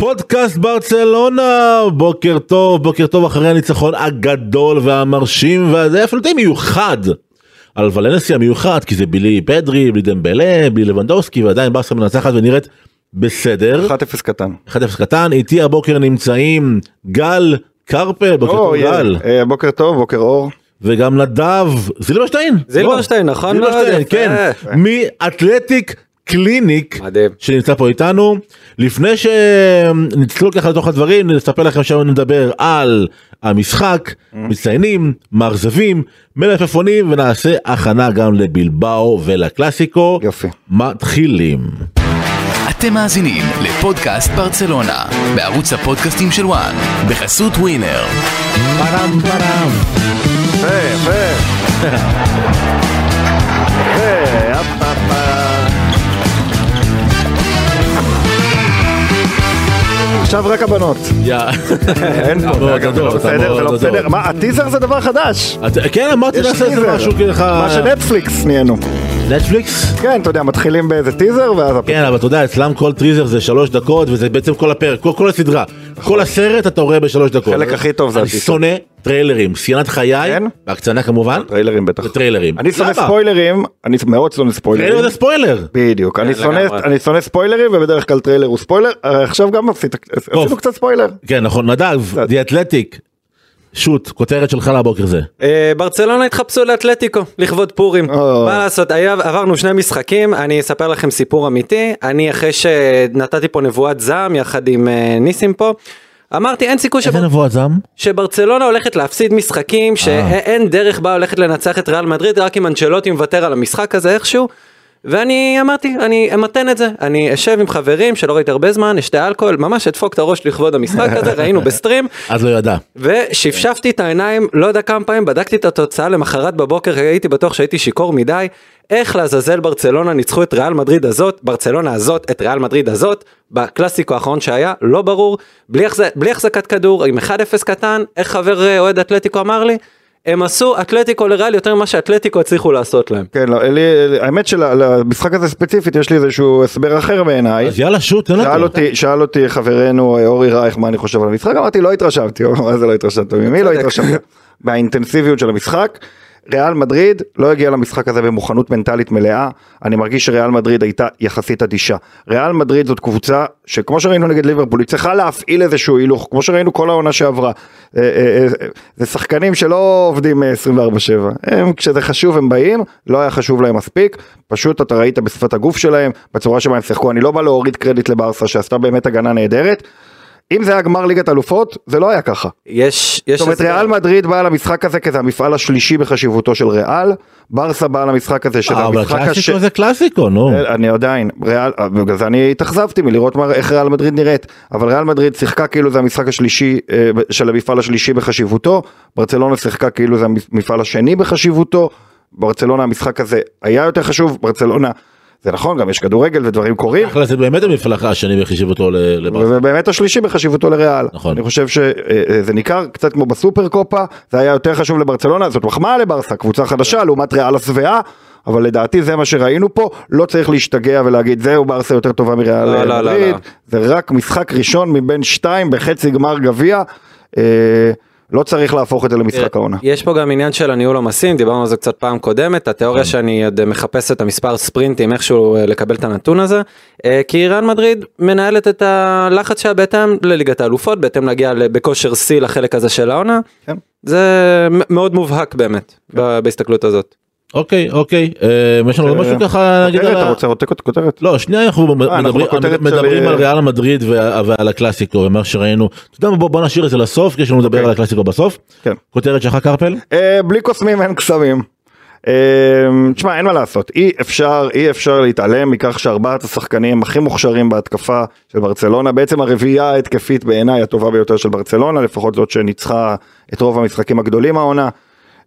פודקאסט ברצלונה, בוקר טוב, בוקר טוב אחרי הניצחון הגדול והמרשים והזה אפילו די מיוחד. על ולנסיה מיוחד כי זה בלי פדרי, בלי דמבלה, בלי לבנדובסקי ועדיין ברסה מנצחת ונראית בסדר. 1-0 קטן. 1-0 קטן, איתי הבוקר נמצאים גל קרפל, בוקר טוב גל, אה, בוקר טוב, בוקר אור. וגם נדב זילברשטיין. זילברשטיין, נכון מאוד, זילברשטיין. כן, מאתלטיק קליניק מדהים. שנמצא פה איתנו. לפני שנצלול ככה לתוך הדברים נספר לכם שהיום נדבר על המשחק, מצטיינים, מאכזבים, מלפפונים ונעשה הכנה גם לבילבאו ולקלאסיקו. יופי. מתחילים. אתם מאזינים לפודקאסט ברצלונה, בערוץ הפודקאסטים של וואן, בחסות ווינר. פרם פרם. יפה. יפה, עכשיו רק הבנות. יא. אין פה, זה לא בסדר, זה לא. בסדר. מה, הטיזר זה דבר חדש. כן אמרתי לעשות איזה טיזר. משהו ככה. מה שנטפליקס נהיינו. נטפליקס? כן, אתה יודע, מתחילים באיזה טיזר ואז... כן אבל אתה יודע אצלם כל טריילר זה שלוש דקות וזה בעצם כל הפרק כל הסדרה כל הסרט אתה רואה בשלוש דקות. החלק הכי טוב זה אני. שונא טריילרים שנאת חיי כן? בהקצנה כמובן טריילרים בטח. וטריילרים. אני שונא למה? ספוילרים, אני מאוד שונא ספוילרים. טריילר זה ספוילר. בדיוק, אני כן, שונא- לגמרי. אני שונא ספוילרים ובדרך כלל טריילר הוא ספוילר, אה, עכשיו גם עשית- עשינו קצת ספוילר. כן נכון נדב די אתלטיק. שוט כותרת שלך לבוקר זה. אה, ברצלונה התחפשו לאתלטיקו לכבוד פורים. מה לעשות, עברנו שני משחקים, אני אספר לכם סיפור אמיתי. אני אחרי שנתתי פה נבואת זעם יחד עם אה, ניסים פה, אמרתי אין סיכוי איזה שבר- נבואת זעם? שברצלונה הולכת להפסיד משחקים, שאין דרך בה הולכת לנצח את ריאל מדריד, רק אם אנצ'לוטי מוותר על המשחק הזה איכשהו. ואני אמרתי, אני אמתן את זה, אני אשב עם חברים שלא ראיתי הרבה זמן, אשתה אלכוהול, ממש אדפוק את הראש לכבוד המשחק הזה, ראינו בסטרים. אז לא ידע. ושפשפתי את העיניים, לא יודע כמה פעמים, בדקתי את התוצאה למחרת בבוקר, הייתי בטוח שהייתי שיכור מדי. איך לעזאזל ברצלונה ניצחו את ריאל מדריד הזאת, ברצלונה הזאת, את ריאל מדריד הזאת, בקלאסיקו האחרון שהיה, לא ברור, בלי, החז... בלי החזקת כדור, עם 1-0 קטן, איך חבר אה, אוהד אתלטיקו אמר לי? הם עשו אתלטיקו לריאל יותר ממה שאתלטיקו הצליחו לעשות להם. כן, לא, אלי, האמת שלמשחק הזה ספציפית יש לי איזשהו הסבר אחר בעיניי. אז יאללה שוט תן אותו. אותי, שאל אותי חברנו אה, אורי רייך מה אני חושב על המשחק, אמרתי לא התרשמתי, מה זה לא התרשמת, ממי לא התרשמת? מהאינטנסיביות של המשחק. ריאל מדריד לא הגיע למשחק הזה במוכנות מנטלית מלאה, אני מרגיש שריאל מדריד הייתה יחסית אדישה. ריאל מדריד זאת קבוצה שכמו שראינו נגד ליברפול, היא צריכה להפעיל איזשהו הילוך, כמו שראינו כל העונה שעברה. אה, אה, אה, זה שחקנים שלא עובדים אה, 24/7, הם כשזה חשוב הם באים, לא היה חשוב להם מספיק, פשוט אתה ראית בשפת הגוף שלהם, בצורה שבה הם שיחקו, אני לא בא להוריד קרדיט לברסה שעשתה באמת הגנה נהדרת. אם זה היה גמר ליגת אלופות, זה לא היה ככה. יש, יש... זאת אומרת. ריאל מדריד באה למשחק הזה כי זה המפעל השלישי בחשיבותו של ריאל, ברסה באה למשחק הזה שזה אה, אבל המשחק הש... קלאסיקו זה קלאסיקו נו. אני עדיין, ריאל, בגלל זה אני התאכזבתי מלראות מה, איך ריאל מדריד נראית, אבל ריאל מדריד שיחקה כאילו זה המשחק השלישי אה, של המפעל השלישי בחשיבותו, ברצלונה שיחקה כאילו זה המפעל השני בחשיבותו, ברצלונה המשחק הזה היה יותר חשוב, ברצלונה, זה נכון, גם יש כדורגל ודברים קורים, אחלה, זה באמת המפלגה השני בחשיבותו ל- לברסה. ובאמת השלישי בחשיבותו לריאל. נכון. אני חושב שזה ניכר קצת כמו בסופר קופה, זה היה יותר חשוב לברצלונה, זאת מחמאה לברסה, קבוצה חדשה לעומת ריאל השבעה, אבל לדעתי זה מה שראינו פה, לא צריך להשתגע ולהגיד זהו ברסה יותר טובה מריאל לא, לא, לא, לא. זה רק משחק ראשון מבין שתיים בחצי גמר גביע, אה, לא צריך להפוך את זה למשחק העונה. יש פה גם עניין של הניהול עומסים, דיברנו על זה קצת פעם קודמת, התיאוריה שאני עוד מחפש את המספר ספרינטים איכשהו אה, לקבל את הנתון הזה, אה, כי ריאל מדריד מנהלת את הלחץ שלה בהתאם לליגת האלופות, בהתאם להגיע בכושר שיא לחלק הזה של העונה, כן. זה מאוד מובהק באמת ב- בהסתכלות הזאת. אוקיי אוקיי אה, יש לנו עוד משהו ככה להגיד על אתה ה... רוצה עותק כותרת? לא שנייה אנחנו אנחנו מדברים על ריאל מדריד ועל הקלאסיקו ומה שראינו. אתה יודע מה, בוא נשאיר את זה לסוף כי יש לנו לדבר אוקיי. על הקלאסיקו בסוף. כן. כותרת שלך קרפל? אה, בלי קוסמים אין קסמים. אה, תשמע אין מה לעשות אי אפשר אי אפשר להתעלם מכך שארבעת השחקנים הכי מוכשרים בהתקפה של ברצלונה בעצם הרביעייה ההתקפית בעיניי הטובה ביותר של ברצלונה לפחות זאת שניצחה את רוב המשחקים הגדולים העונה.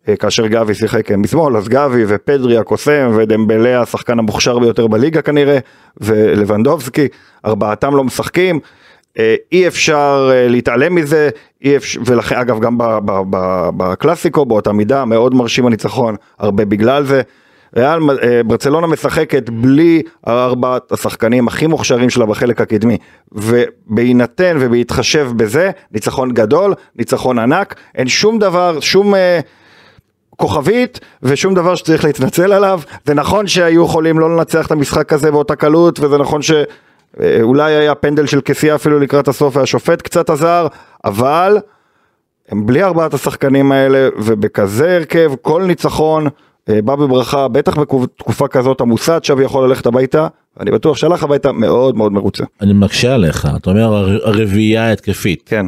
אה, כאשר גבי שיחק אה, משמאל אז גבי ופדרי הקוסם ודמבלה השחקן המוכשר ביותר בליגה כנראה ולבנדובסקי ארבעתם לא משחקים. אה, אי אפשר להתעלם מזה, אי אפשר, ולכן אגב גם בקלאסיקו באותה מידה מאוד מרשים הניצחון, הרבה בגלל זה, ריאל ברצלונה משחקת בלי ארבעת השחקנים הכי מוכשרים שלה בחלק הקדמי, ובהינתן ובהתחשב בזה, ניצחון גדול, ניצחון ענק, אין שום דבר, שום... אה, כוכבית ושום דבר שצריך להתנצל עליו זה נכון שהיו יכולים לא לנצח את המשחק הזה באותה קלות וזה נכון שאולי היה פנדל של כסייה אפילו לקראת הסוף והשופט קצת עזר אבל הם בלי ארבעת השחקנים האלה ובכזה הרכב כל ניצחון אה, בא בברכה בטח בתקופה כזאת עמוסה עכשיו יכול ללכת הביתה אני בטוח שהלך הביתה מאוד מאוד מרוצה. אני מקשה עליך אתה אומר הר- הרביעייה ההתקפית כן.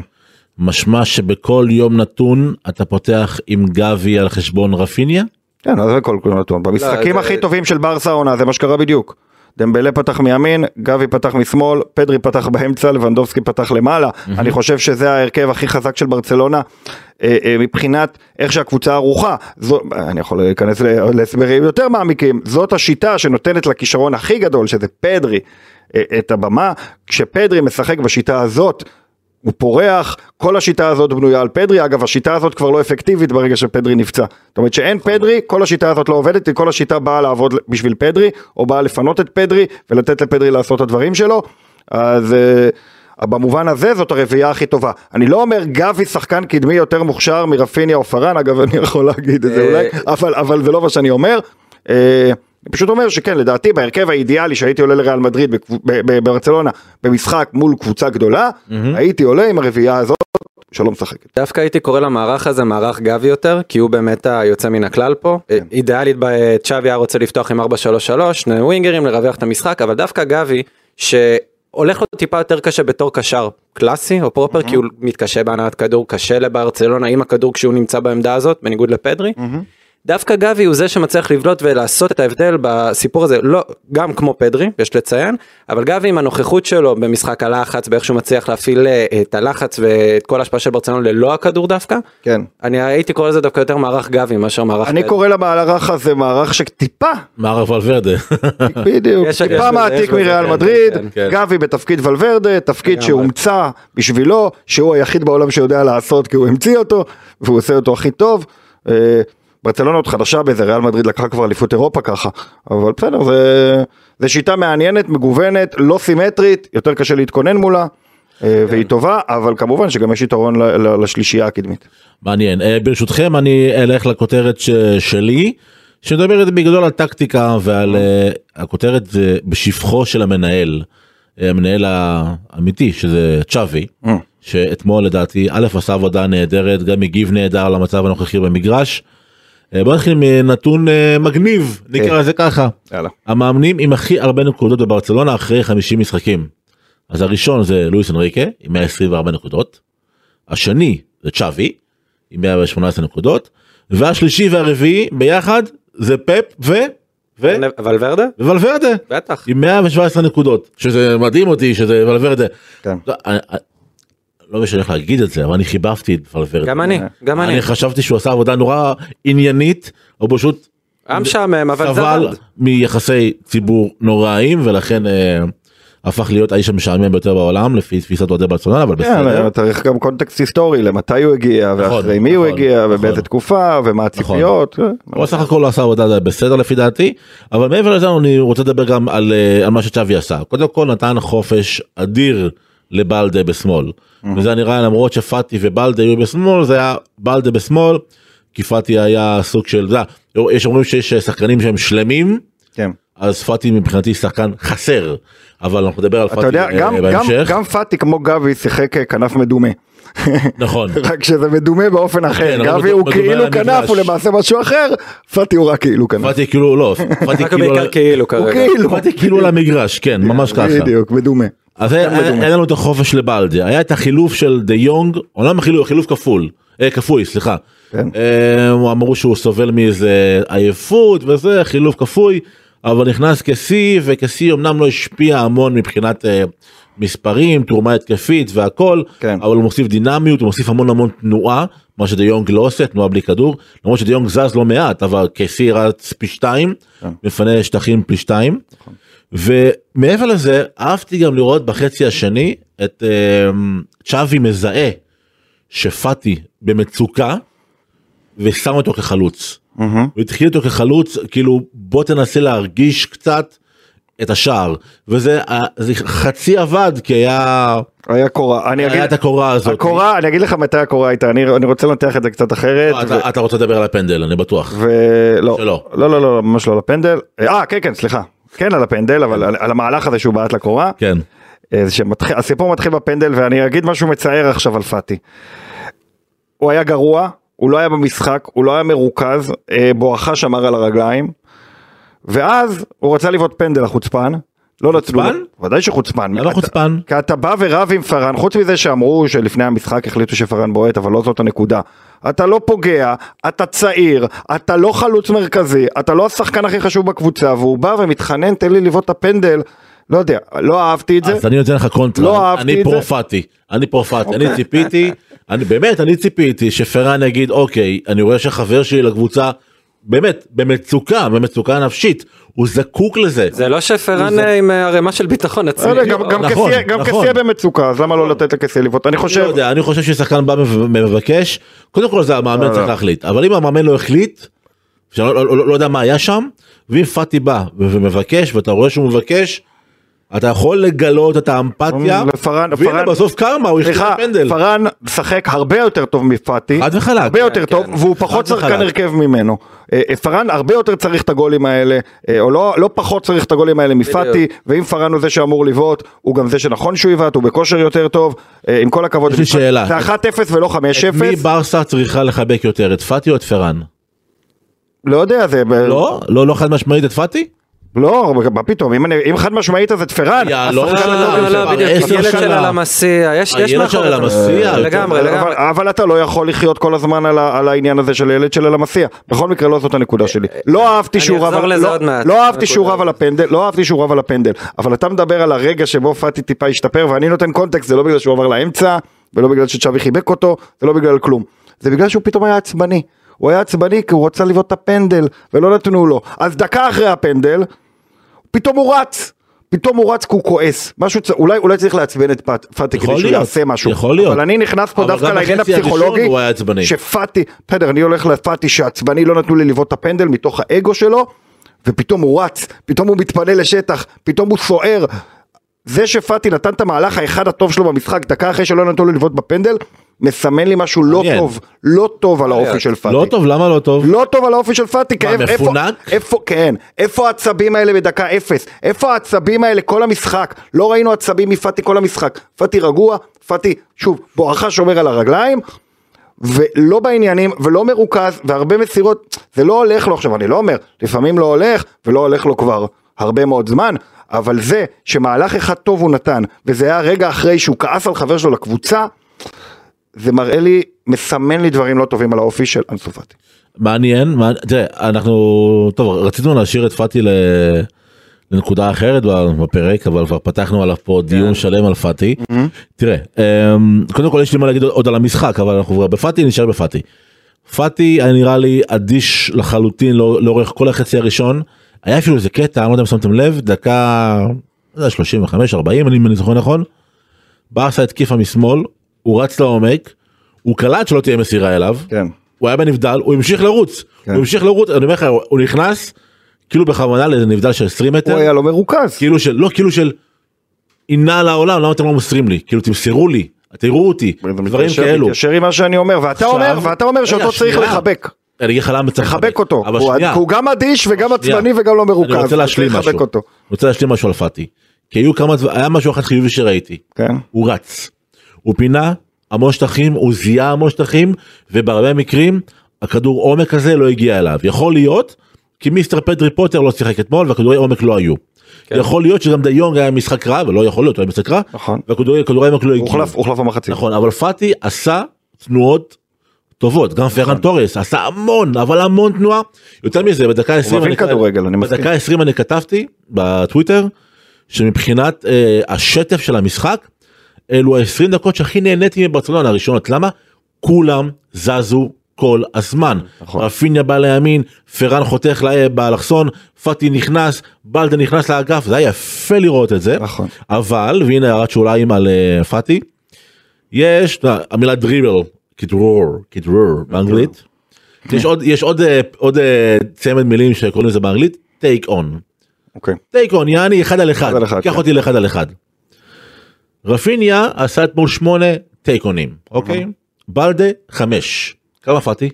משמע שבכל יום נתון אתה פותח עם גבי על חשבון רפיניה כן, אז זה כל כל נתון. במשחקים הכי טובים של ברסה העונה, זה מה שקרה בדיוק. דמבלה פתח מימין, גבי פתח משמאל, פדרי פתח באמצע, לבנדובסקי פתח למעלה. אני חושב שזה ההרכב הכי חזק של ברצלונה אה, אה, מבחינת איך שהקבוצה ערוכה. זו, אני יכול להיכנס להסברים יותר מעמיקים. זאת השיטה שנותנת לכישרון הכי גדול, שזה פדרי, אה, את הבמה. כשפדרי משחק בשיטה הזאת, הוא פורח, כל השיטה הזאת בנויה על פדרי, אגב השיטה הזאת כבר לא אפקטיבית ברגע שפדרי נפצע. זאת אומרת שאין פדרי, כל השיטה הזאת לא עובדת, כל השיטה באה לעבוד בשביל פדרי, או באה לפנות את פדרי ולתת לפדרי לעשות את הדברים שלו, אז uh, במובן הזה זאת הרביעייה הכי טובה. אני לא אומר גבי שחקן קדמי יותר מוכשר מרפיניה או פארן, אגב אני יכול להגיד את זה אה, אולי, אבל, אבל זה לא מה שאני אומר. Uh, אני פשוט אומר שכן, לדעתי בהרכב האידיאלי שהייתי עולה לריאל מדריד בקבו- ב- ב- ברצלונה במשחק מול קבוצה גדולה, הייתי עולה עם הרביעייה הזאת שלא משחקת. דווקא הייתי קורא למערך הזה מערך גבי יותר, כי הוא באמת היוצא מן הכלל פה. כן. אידיאלית ב- צ'אבי היה רוצה לפתוח עם 4-3-3, שני ווינגרים, לרווח את המשחק, אבל דווקא גבי, שהולך לו טיפה יותר קשה בתור קשר קלאסי או פרופר, כי הוא מתקשה בהנעת כדור, קשה לברצלונה עם הכדור כשהוא נמצא בעמדה הזאת, בניגוד לפדרי. דווקא גבי הוא זה שמצליח לבלוט ולעשות את ההבדל בסיפור הזה, לא, גם כמו פדרי, יש לציין, אבל גבי עם הנוכחות שלו במשחק הלחץ, באיך שהוא מצליח להפעיל אה, את הלחץ ואת כל ההשפעה של ברצלונה ללא הכדור דווקא, כן. אני הייתי קורא לזה דווקא יותר מערך גבי מאשר מערך אני פדרי. קורא למערך הזה מערך שטיפה, מערב ולוורדה. בדיוק, יש- טיפה מעתיק מריאל כן, מדריד, כן, כן. גבי בתפקיד ולוורדה, תפקיד. שהומצא בשבילו, שהוא היחיד בעולם שיודע לעשות כי הוא המציא אותו, והוא עושה אותו הכי טוב. ברצלונה עוד חדשה בזה, ריאל מדריד לקחה כבר אליפות אירופה ככה, אבל בסדר, זה, זה שיטה מעניינת, מגוונת, לא סימטרית, יותר קשה להתכונן מולה, אה, והיא טובה, אבל כמובן שגם יש יתרון לשלישייה הקדמית. מעניין. אה, ברשותכם אני אלך לכותרת שלי שמדברת בגדול על טקטיקה ועל אה, הכותרת זה בשבחו של המנהל. המנהל האמיתי שזה צ'אבי שאתמול לדעתי א' עשה עבודה נהדרת גם הגיב נהדר למצב הנוכחי במגרש. אה, בוא נתחיל מנתון אה, מגניב נקרא לזה ככה. יאללה. המאמנים עם הכי הרבה נקודות בברצלונה אחרי 50 משחקים. אז הראשון זה לואיס אנריקה עם 124 נקודות. השני זה צ'אבי עם 118 נקודות. והשלישי והרביעי ביחד זה פפ ו... ו... אבל ורדה? ולוורדה בטח. עם 117 נקודות שזה מדהים אותי שזה ולוורדה. כן. לא, משנה איך להגיד את זה אבל אני חיבבתי את ולוורדה. גם אני, גם אני. אני חשבתי שהוא עשה עבודה נורא עניינית הוא פשוט היה משעמם, אבל זה סבל. מיחסי ציבור נוראים ולכן אה, הפך להיות האיש המשעמם ביותר בעולם לפי תפיסת אוהדי ברצלונה אבל בסדר. כן, צריך גם קונטקסט היסטורי למתי הוא הגיע נכון, ואחרי מי הוא נכון, הגיע נכון. ובאיזה תקופה ומה הציפיות. כן. הוא סך הכל לא עשה עבודה בסדר לפי דעתי אבל מעבר לזה אני רוצה לדבר גם על, אה, על מה שצ'אבי עשה קודם כל נתן חופש אדיר לבלדה בשמאל וזה נראה למרות שפאטי ובלדה היו בשמאל זה היה בלדה בשמאל כי פאטי היה סוג של זה, יש אומרים שיש שחקנים שהם שלמים כן. אז פאטי מבחינתי שחקן חסר אבל אנחנו נדבר על פאטי יודע, אה, גם- גם- בהמשך גם פאטי כמו גבי שיחק אה, כנף מדומה. נכון רק שזה מדומה באופן אחר, כן, אבל גבי הוא כאילו. כנף הוא למעשה משהו אחר, פאטי הוא רק כאילו כנף. פאטי כאילו לא פאטי רק כאילו בעיקר כאילו הוא כרגע. כאילו, פאטי כאילו על המגרש כן ממש ככה. בדיוק, מדומה. אז היה- לנו את החופש לבלדה היה את החילוף של דה יונג אומנם החילוף חילוף כפול אה, כפוי סליחה. כן. אה, הוא אמרו שהוא סובל מאיזה עייפות וזה חילוף כפוי אבל נכנס כשיא וכשיא אמנם לא השפיע המון מבחינת אה, מספרים תרומה התקפית והכל כן. אבל הוא מוסיף דינמיות הוא מוסיף המון המון תנועה מה שדה יונג לא עושה תנועה בלי כדור למרות שדה יונג זז לא מעט אבל כשיא רץ פי שתיים כן. מפנה שטחים פי שתיים. ומעבר לזה אהבתי גם לראות בחצי השני את אה, צ'אבי מזהה שפאטי במצוקה ושם אותו כחלוץ. מהמם. הוא התחיל איתו כחלוץ כאילו בוא תנסה להרגיש קצת את השער וזה אה, חצי עבד כי היה היה קורה, אני אגיד, את הקורה הזאת. הקורה, אני אגיד לך מתי הקורה הייתה, אני, אני רוצה לנתח את זה קצת אחרת. לא, אתה, אתה רוצה לדבר על הפנדל אני בטוח. ולא, שלא. לא, לא, לא, ממש לא על הפנדל. אה, כן, כן, סליחה. כן על הפנדל, אבל על, על המהלך הזה שהוא בעט לקורה. כן. אה, שמתחיל, הסיפור מתחיל בפנדל ואני אגיד משהו מצער עכשיו על פאטי. הוא היה גרוע, הוא לא היה במשחק, הוא לא היה מרוכז, אה, בואכה שמר על הרגליים, ואז הוא רצה לבעוט פנדל החוצפן. לא נתנו לו, חוצפן? ודאי שחוצפן. אתה- חוצפן? כי אתה בא ורב עם פארן, חוץ מזה שאמרו שלפני המשחק החליטו שפארן בועט, אבל לא זאת הנקודה. אתה לא פוגע, אתה צעיר, אתה לא חלוץ מרכזי, אתה לא השחקן הכי חשוב בקבוצה, והוא בא ומתחנן, תן לי לבעוט את הפנדל. לא יודע, לא אהבתי את זה. אז אני נותן לך קונטרה, לא אהבתי אני. פרופטי, אני פרופטי, אוקיי. אני ציפיתי, אני באמת, אני ציפיתי שפרן יגיד אוקיי, אני רואה שהחבר שלי לקבוצה, באמת, במצוקה, במצוקה נפשית, הוא זקוק לזה. זה לא שפרן זה- עם אה, ערימה של ביטחון לא עצמי. יודע, גם- גם נכון, קסיה- גם נכון. קסיה במצוקה, אז למה לא לתת לקסיה לבעוט? אני לא חושב, יודע, אני חושב ששחקן בא ומבקש, קודם כל זה המאמן לא, צריך לא. להחליט, אבל אם המאמן לא החליט, שאני לא, לא, לא יודע מה היה שם, ואם פאטי בא ומבקש ואתה רואה שהוא מבקש, אתה יכול לגלות את האמפתיה, לפרן, והנה פרן, בסוף קרמה הוא סליחה, פנדל, פרן משחק הרבה יותר טוב מפאטי, חד וחלק, הרבה יותר טוב, כן. והוא פחות שחקן. הרכב ממנו. אה, אה, פארן הרבה יותר צריך את הגולים האלה, אה, או לא, לא פחות צריך את הגולים האלה מפאטי, ואם פארן הוא זה שאמור לבעוט, הוא גם זה שנכון שהוא יבעט, הוא בכושר יותר טוב, עם כל הכבוד. יש לי שאלה. זה 1-0 ולא 5-0, את מי ברסה צריכה לחבק יותר, את פאטי או את פרן? לא יודע, זה... לא? לא, לא חד משמעית את פאטי? לא, מה פתאום, אם אני- אם חד משמעית אז את לא לא. לא, בדיוק, עשר ילד של שנה. הלמסיע, יש יש הילד של מאחורי זה. הלמסיע, יותר- לגמרי, אבל, לגמרי. אבל אתה לא יכול לחיות כל הזמן על, העניין הזה של הילד של הלמסיע. בכל מקרה לא זאת הנקודה שלי. לא אהבתי אני שהוא רב לא-. לא אהבתי שהוא. רב על הפנדל, לא אהבתי שהוא רב על הפנדל. אבל אתה מדבר על הרגע שבו פאטי טיפה השתפר ואני נותן קונטקסט, זה לא בגלל שהוא עבר לאמצע, ולא בגלל שצ'אבי חיבק אותו, זה לא בגלל כלום. זה בגלל שהוא פתאום היה עצבני. הוא היה עצבני כי הוא רצה לבעוט את הפנדל, ולא נתנו לו. אז דקה אחרי הפנדל, פתאום הוא רץ. פתאום הוא רץ כי הוא כועס, משהו, צ- אולי, אולי צריך לעצבן את פאטי כדי שהוא להיות, יעשה משהו, יכול להיות. אבל אני נכנס פה דווקא לעניין הפסיכולוגי. שפאטי, בסדר, אני הולך לפאטי שעצבני, לא נתנו לי לבעוט את הפנדל מתוך האגו שלו, ופתאום הוא רץ, פתאום הוא מתפנה לשטח, פתאום הוא סוער. זה שפאטי נתן את המהלך האחד הטוב שלו במשחק, דקה אחרי שלא נתנו לו לבעוט בפנדל, מסמן לי משהו לא מעניין. טוב, לא טוב על האופי של פאטי. לא טוב, למה לא טוב? לא טוב על האופי של פאטי, מה, איפה- מפונק? איפה, כן, איפה העצבים האלה בדקה אפס? איפה העצבים האלה כל המשחק? לא ראינו עצבים מפאטי כל המשחק. פאטי רגוע, פאטי, שוב, בואכה שומר על הרגליים, ולא בעניינים, ולא מרוכז, והרבה מסירות, זה לא הולך לו עכשיו, אני לא אומר, לפעמים לא הולך, ולא הולך לו כבר הרבה מאוד זמן, אבל זה שמהלך אחד טוב הוא נתן, וזה היה רגע אחרי שהוא כעס על חבר שלו לקבוצה, זה מראה לי, מסמן לי דברים לא טובים על האופי של אנסו פאטי. מעניין, תראה, אנחנו, טוב, רצינו להשאיר את פאטי ל... לנקודה אחרת בפרק, אבל כבר פתחנו עליו פה דיון שלם על פאטי. תראה, אמ, קודם כל יש לי מה להגיד עוד על המשחק, אבל אנחנו כבר בפאטי, נשאר בפאטי. פאטי היה נראה לי אדיש לחלוטין לא- לאורך כל החצי הראשון. היה אפילו איזה קטע, אני לא יודע אם שמתם לב, דקה לא יודע, 35 40 אם אני זוכר נכון. ברסה התקיפה משמאל, הוא רץ לעומק, הוא קלט שלא תהיה מסירה אליו, כן. הוא היה בנבדל, הוא המשיך לרוץ, כן. הוא המשיך לרוץ, אני אומר לך, הוא נכנס, כאילו בכוונה לאיזה נבדל של 20 מטר, הוא היה לא מרוכז. כאילו של, לא, כאילו של, עינה על העולם, למה אתם לא מוסרים לי, כאילו תמסרו לי, תראו אותי, דברים מתיישר- כאלו. מתיישר עם מה שאני אומר, ואתה עכשיו- אומר, ואתה אומר שאותו צריך שנייה. לחבק. אני אגיד לך למה צריך לחבק אותו. הוא שנייה, הוא גם אדיש וגם. עצבני וגם לא מרוכז. אני רוצה להשלים צריך משהו. אני רוצה להשלים משהו על פאטי, כי היו כמה, היה משהו אחד חיובי שראיתי, כן. הוא רץ, הוא פינה המון שטחים, הוא זיהה המון שטחים, ובהרבה מקרים הכדור עומק הזה לא הגיע אליו. יכול להיות, כי מיסטר פדרי פוטר לא שיחק אתמול והכדורי עומק לא היו. כן. יכול להיות שגם דיונג היה משחק רע, ולא יכול להיות, הוא היה משחק רע, נכון. והכדורי כדורי עומק לא הגיעו. הוחלף- הוחלף במחצית. נכון, אבל פאטי עשה תנועות טובות, גם נכון. פרן תורס עשה המון, אבל המון תנועה. יותר מזה, בדקה 20, מבין אני- כדורגל, אני. בדקה 20 אני כתבתי בטוויטר, שמבחינת אה, השטף של המשחק, אלו ה-20 דקות שהכי נהניתי מברצלונה הראשונות, למה? כולם זזו כל הזמן. נכון. רפיניה בא לימין, פרן חותך לה- באלכסון, פאטי נכנס, בלדה נכנס לאגף, זה היה יפה לראות את זה. נכון. אבל, והנה הערת שוליים על אה, פאטי, יש, את המילה דריבל, כדרור, כדרור באנגלית, יש עוד יש עוד אה, עוד אה, צמד מילים שקוראים לזה באנגלית take on. אוקיי. take on יעני אחד על אחד. אחד על אחד, קח כן. אותי לאחד על אחד. רפיניה עשה אתמול שמונה take on ים אוקיי. בלדה חמש. כמה פאטי?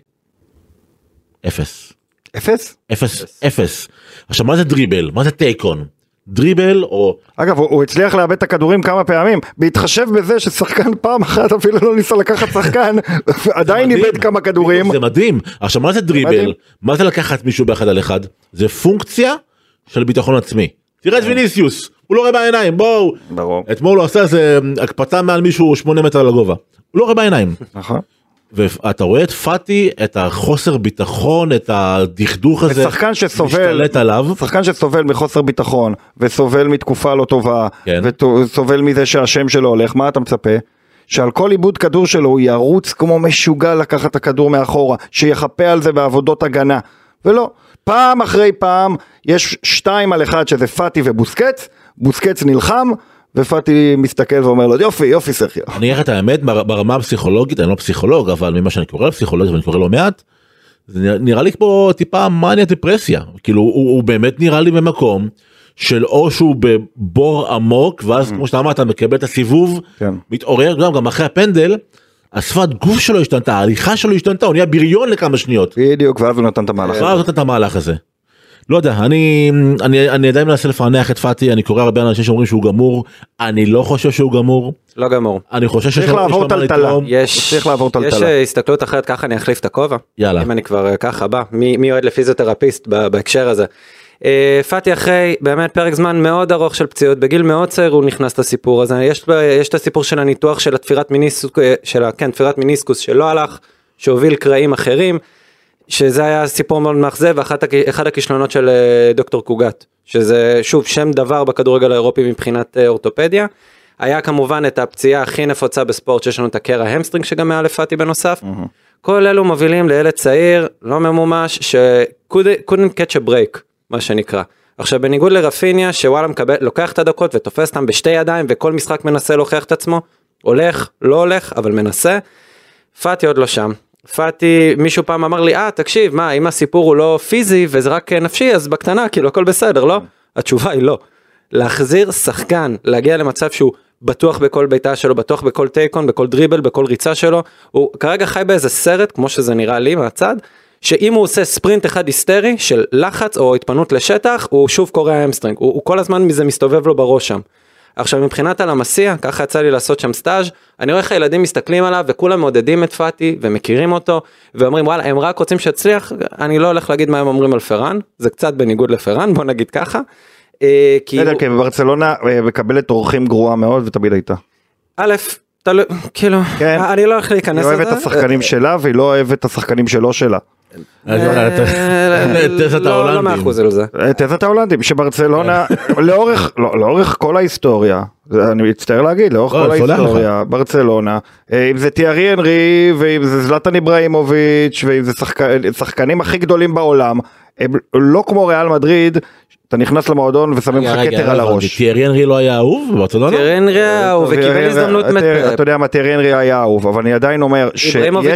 אפס. אפס? אפס אפס. עכשיו מה זה דריבל מה זה טייק און? דריבל או אגב, הוא, הוא הצליח לאבד את הכדורים כמה פעמים, בהתחשב בזה ששחקן פעם אחת אפילו לא ניסה לקחת שחקן, עדיין. איבד כמה כדורים. זה מדהים עכשיו מה זה דריבל מדהים. מה זה לקחת מישהו באחד על אחד זה פונקציה של ביטחון עצמי. תראה את ויניסיוס הוא לא רואה בעיניים בואו ברור. אתמול הוא עשה איזה הקפצה מעל מישהו שמונה מטר לגובה הוא לא רואה בעיניים נכון. ואתה רואה את פאטי את החוסר ביטחון את הדכדוך הזה שחקן שסובל, משתלט עליו שחקן שסובל מחוסר ביטחון, וסובל מתקופה לא טובה, כן. וסובל מזה שהשם שלו הולך, מה אתה מצפה? שעל כל עיבוד כדור שלו הוא ירוץ כמו משוגע לקחת את הכדור מאחורה, שיחפה על זה בעבודות הגנה. ולא, פעם אחרי פעם יש שתיים על אחד שזה פאטי ובוסקץ, בוסקץ נלחם, ופאטי מסתכל ואומר לו יופי יופי סרחיו. אני אגיד לך את האמת בר- ברמה הפסיכולוגית אני לא פסיכולוג אבל ממה שאני קורא לפסיכולוגיה ואני קורא לא מעט. זה נראה- לי כמו טיפה מניה דפרסיה כאילו הוא, הוא באמת נראה לי במקום של או שהוא בבור עמוק ואז כמו שאתה אמרת מקבל את הסיבוב כן. מתעורר גם גם אחרי הפנדל. השפת גוף שלו השתנתה ההליכה שלו השתנתה הוא נהיה בריון לכמה שניות. בדיוק, ואז הוא נתן את המהלך. כבר זאת את המהלך הזה. לא יודע אני אני אני עדיין מנסה לפענח את פאטי אני קורא הרבה אנשים שאומרים שהוא גמור אני לא חושב שהוא גמור לא גמור. אני חושב שיש לו- מה טלטלה. לתרום. יש, צריך לעבור טלטלה. יש אה, הסתכלות אחרת ככה אני אחליף את הכובע. יאללה. אם אני כבר אה, ככה בא מי, מי אוהד לפיזיותרפיסט בהקשר הזה. אה, פאטי אחרי באמת פרק זמן מאוד ארוך של פציעות בגיל מאוד צעיר הוא נכנס לסיפור הזה יש, יש את הסיפור של הניתוח של התפירת מיניסקוס של כן תפירת מיניסקוס שלא הלך שהוביל קרעים אחרים. שזה היה סיפור מאוד מאכזב ואחד הכישלונות של אה, דוקטור קוגת שזה שוב שם דבר בכדורגל האירופי מבחינת אה, אורתופדיה. היה כמובן את הפציעה הכי נפוצה בספורט שיש לנו את הקרע המסטרינג שגם היה לפאטי בנוסף. כל אלו מובילים לילד צעיר לא ממומש ש-couldn't catch a break מה שנקרא. עכשיו בניגוד לרפיניה שוואלה מקבל לוקח את הדקות ותופס אותם בשתי ידיים וכל משחק מנסה להוכיח את עצמו הולך לא הולך אבל מנסה. פאטי עוד לא שם. פאטי מישהו פעם אמר לי אה תקשיב מה אם הסיפור הוא לא פיזי וזה רק נפשי אז בקטנה כאילו הכל בסדר לא? התשובה היא לא. להחזיר שחקן להגיע למצב שהוא בטוח בכל בעיטה שלו בטוח בכל take on בכל דריבל בכל ריצה שלו הוא כרגע חי באיזה סרט כמו שזה נראה לי מהצד שאם הוא עושה ספרינט אחד היסטרי של לחץ או התפנות לשטח הוא שוב קורע המסטרינג הוא, הוא כל הזמן מזה מסתובב לו בראש שם. עכשיו מבחינת הלמסיע ככה יצא לי לעשות שם סטאז' אני רואה איך הילדים מסתכלים עליו וכולם מעודדים את פאטי ומכירים אותו ואומרים וואלה הם רק רוצים שיצליח אני לא הולך להגיד מה הם אומרים על פראן זה קצת בניגוד לפראן בוא נגיד ככה. אה, כי בסדר, הוא- כן, ברצלונה אה, מקבלת אורחים גרועה מאוד ותמיד הייתה. א', תלוי, כאילו, כן. אני לא הולך היא להיכנס אוהבת את השחקנים שלה והיא לא אוהבת את השחקנים שלו שלה. אה, אתה- תזת לא, לא ההולנדים. מאה אחוז על זה. אה, תזת ההולנדים שברצלונה. לאורך לא, לאורך כל ההיסטוריה אני מצטער להגיד לאורך לא, כל. ההיסטוריה ברצלונה אה, אם זה תיארי אנרי ואם זה זלטן איבראימוביץ' ואם זה שחק- שחקנים הכי גדולים בעולם הם לא כמו ריאל מדריד אתה נכנס למועדון ושמים לך כתר לא על הבנתי. הראש. טיירי אנרי לא היה אהוב בברצלונה? טרן ריאו וקיבל טיירי- הזדמנות אתה- מטורפת. אתה יודע מה טיירי אנרי היה אהוב אבל אני עדיין אומר זה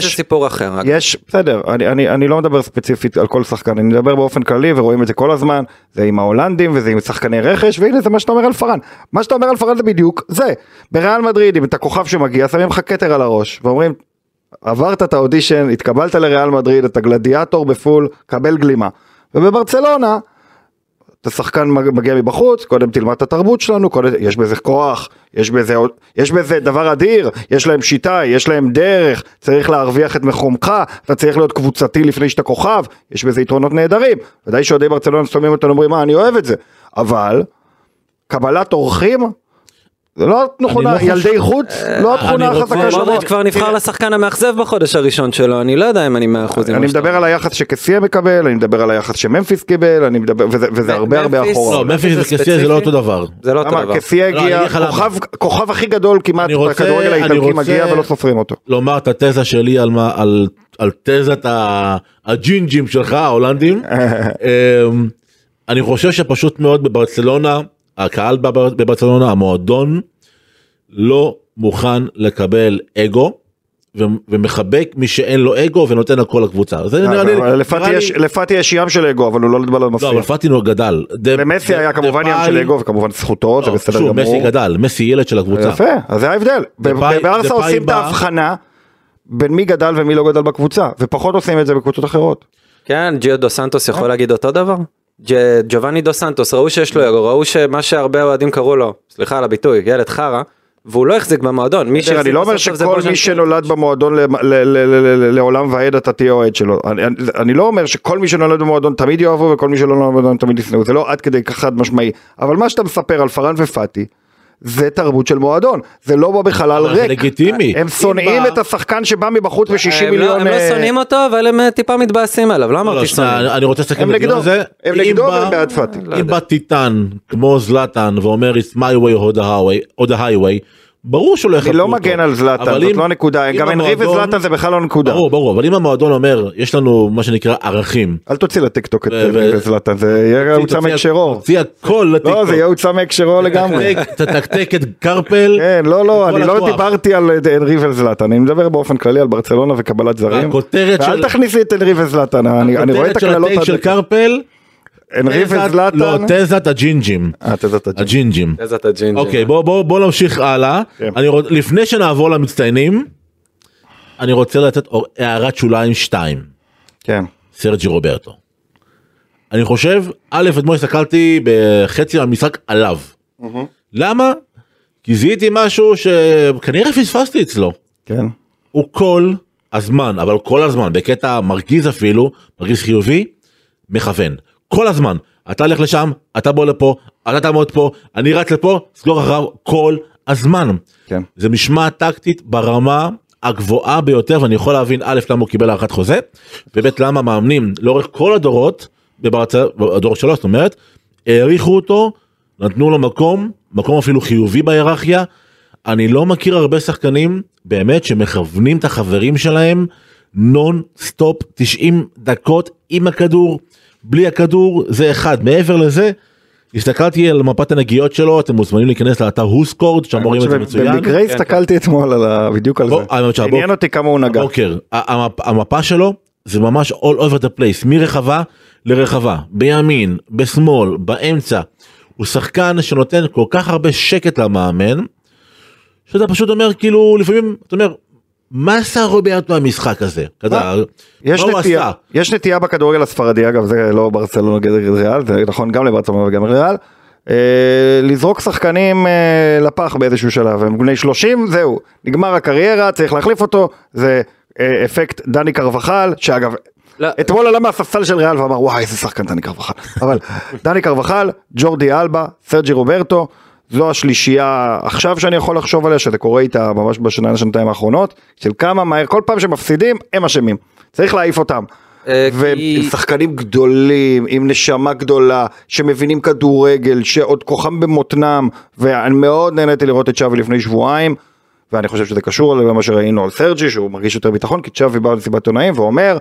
שיש סיפור אחר. יש בסדר אני, אני, אני לא מדבר ספציפית על כל שחקן אני מדבר באופן כללי ורואים את זה כל הזמן זה עם ההולנדים וזה עם שחקני רכש והנה זה מה שאתה אומר על פארן מה שאתה אומר על פארן זה בדיוק זה בריאל מדריד אם אתה כוכב שמגיע שמים לך כתר על הראש ואומרים עברת את האודישן התקבלת לריאל מדריד אתה גלדיאטור בפול קבל גלימה ובברצלונה אתה שחקן מג- מגיע מבחוץ, קודם תלמד את התרבות שלנו, קודם, יש בזה כוח, יש בזה, יש בזה דבר אדיר, יש להם שיטה, יש להם דרך, צריך להרוויח את מקומך, אתה צריך להיות קבוצתי לפני שאתה כוכב, יש בזה יתרונות נהדרים, ודאי שאוהדי ברצלונה שומעים אותנו אומרים מה אני אוהב את זה, אבל קבלת אורחים זה לא תכונה, לא ילדי חוץ, לא התכונה אני רוצה- החזקה שלו. מודריץ' כבר נבחר לשחקן המאכזב בחודש הראשון שלו אני לא יודע אם אני מאה אחוז. עם אני מה שאתה מדבר על היחס שקסיה מקבל, אני מדבר על היחס שממפיס קיבל, אני מדבר, וזה, וזה הרבה הרבה אחורה. לא, ממפיס זה וקסיה זה? לא אותו דבר. זה לא אותו? דבר. קסיה לא, אני הגיע. כוכב, הכי גדול כמעט בכדורגל האיטלקי מגיע ולא סופרים אותו. לומר את התזה שלי על מה על על תזת הג'ינג'ים שלך ההולנדים. אמ, אני חושב שפשוט מאוד בברצלונה הקהל בבר- בברצלונה המועדון לא מוכן לקבל אגו ומחבק מי שאין לו אגו ונותן הכל לקבוצה. נראה לפאטי יש- ים של אגו אבל הוא לא בא לא, למפסיד. אבל פטינו גדל. דה- למסי היה כמובן ים של אגו וכמובן זכותו זה לא, בסדר שוב, מסי גמור. גדל, מסי ילד של הקבוצה. יפה אז זה ההבדל. ב- דפאי- בברסה דפאי עושים את ההבחנה בין מי גדל ומי לא גדל בקבוצה ופחות עושים את זה בקבוצות אחרות. כן, ג'יו דו סנטוס יכול להגיד אותו דבר? ג'ובאני דו סנטוס ראו שיש לו אגו, ראו שמה שהרבה אוהדים קראו לו, סליחה על הביטוי, ילד חרא, והוא לא החזיק במועדון. מי אני לא אומר שכל מי. שנולד במועדון לעולם ועד אתה תהיה אוהד שלו. אני לא אומר שכל מי שנולד במועדון תמיד יאהבו וכל מי שלא נולד במועדון תמיד ישנאו, זה לא עד כדי כך חד משמעי. אבל מה שאתה מספר על פארן ופאטי, זה תרבות של מועדון, זה לא בא בחלל אבל זה ריק. לגיטימי. הם שונאים את השחקן שבא מבחוץ ב-60 הם לא- מיליון... הם לא אה, שונאים אותו, אבל הם אה, טיפה מתבאסים עליו, לא לא, אמרתי שנייה, שונאים. אני- רוצה לסכם הם את הדיון נגדו, הזה. הם נגדו והם בעד פאטי. אם בא טיטן כמו זלאטן ואומר it's my way or the highway, ברור שלא יחבקו אני אותו. לא מגן על זלאטן, אבל זאת אם- לא נקודה, גם המועדון- וזלאטן זה בכלל לא נקודה. ברור ברור אבל אם המועדון אומר יש לנו מה שנקרא ערכים. אל תוציא לטיקטוק את ו- אנרי ו- וזלאטן, זה יהיה הוצא מהקשרו. תוציא הכל לא, לטיקטוק. זה יהיה הוצא מהקשרו לגמרי. תתקתק- את קרפל. כן, לא, לא, אני לא. דיברתי על אה, אנרי וזלאטן, אני מדבר באופן כללי על ברצלונה וקבלת זרים. הכותרת ואל של- תכניס לי את אנרי וזלאטן, אני אני רואה את הכותרת של הקללות. ה take של קרפל. אנרי תזת- וזלאטן. לא, תזת הג'ינג'ים. אה, תזת הג'ינג'. הג'ינג'ים. איזה אתה ג'ינג'י. אוקיי בוא בוא בוא נמשיך הלאה. כן. לפני שנעבור למצטיינים. אני רוצה לתת הערת שוליים 2. כן. סרג'י רוברטו. אני חושב, א', אתמול הסתכלתי בחצי מהמשחק עליו. למה? כי זיהיתי משהו שכנראה פספסתי אצלו. כן. הוא כל הזמן, אבל כל הזמן, בקטע מרגיז אפילו, מרגיז חיובי, מכוון. כל הזמן. אתה הולך לשם, אתה בוא לפה, אתה תעמוד פה, אני רץ לפה, סגור אחריו כל הזמן. כן. זה משמעת טקטית ברמה הגבוהה ביותר ואני יכול להבין א' למה הוא קיבל הארכת חוזה וב' למה מאמנים לאורך כל הדורות בברצ... בדור שלו זאת אומרת העריכו אותו נתנו לו מקום מקום אפילו חיובי בהיררכיה. אני לא מכיר הרבה שחקנים באמת שמכוונים את החברים שלהם נון סטופ 90 דקות עם הכדור בלי הכדור זה אחד מעבר לזה. הסתכלתי על מפת הנגיעות שלו אתם מוזמנים להיכנס לאתר הוסקורד שם רואים את זה מצוין. במקרה הסתכלתי אתמול על ה- בדיוק על זה. עניין אותי כמה הוא נגע. המפה שלו זה ממש all over the place מרחבה לרחבה בימין בשמאל באמצע הוא שחקן שנותן כל כך הרבה שקט למאמן שאתה פשוט אומר כאילו לפעמים אתה אומר מה עשה רוברטו במשחק הזה יש נטייה? יש נטייה בכדורגל הספרדי אגב זה לא ברצלונה נגד ריאל זה נכון גם לברצלונה וגם לריאל. אה, לזרוק שחקנים אה, לפח באיזשהו שלב הם בני 30 זהו נגמר הקריירה צריך להחליף אותו זה אה, אפקט דני קרבחל שאגב לא. אתמול עלה מהספסל של ריאל ואמר וואי איזה שחקן דני קרבחל אבל דני קרבחל ג'ורדי אלבה סרג'י רוברטו זו השלישייה עכשיו שאני יכול לחשוב עליה שזה קורה איתה ממש בשנה שנתיים האחרונות של כמה מהר כל פעם שמפסידים הם אשמים צריך להעיף אותם. אה, והם כי- גדולים עם נשמה גדולה שמבינים כדורגל שעוד כוחם במותנם ואני מאוד נהניתי לראות את שווי לפני שבועיים ואני חושב שזה קשור למה שראינו על סרג'י שהוא מרגיש יותר ביטחון כי צ'אבי בא למסיבת עיתונאים ואומר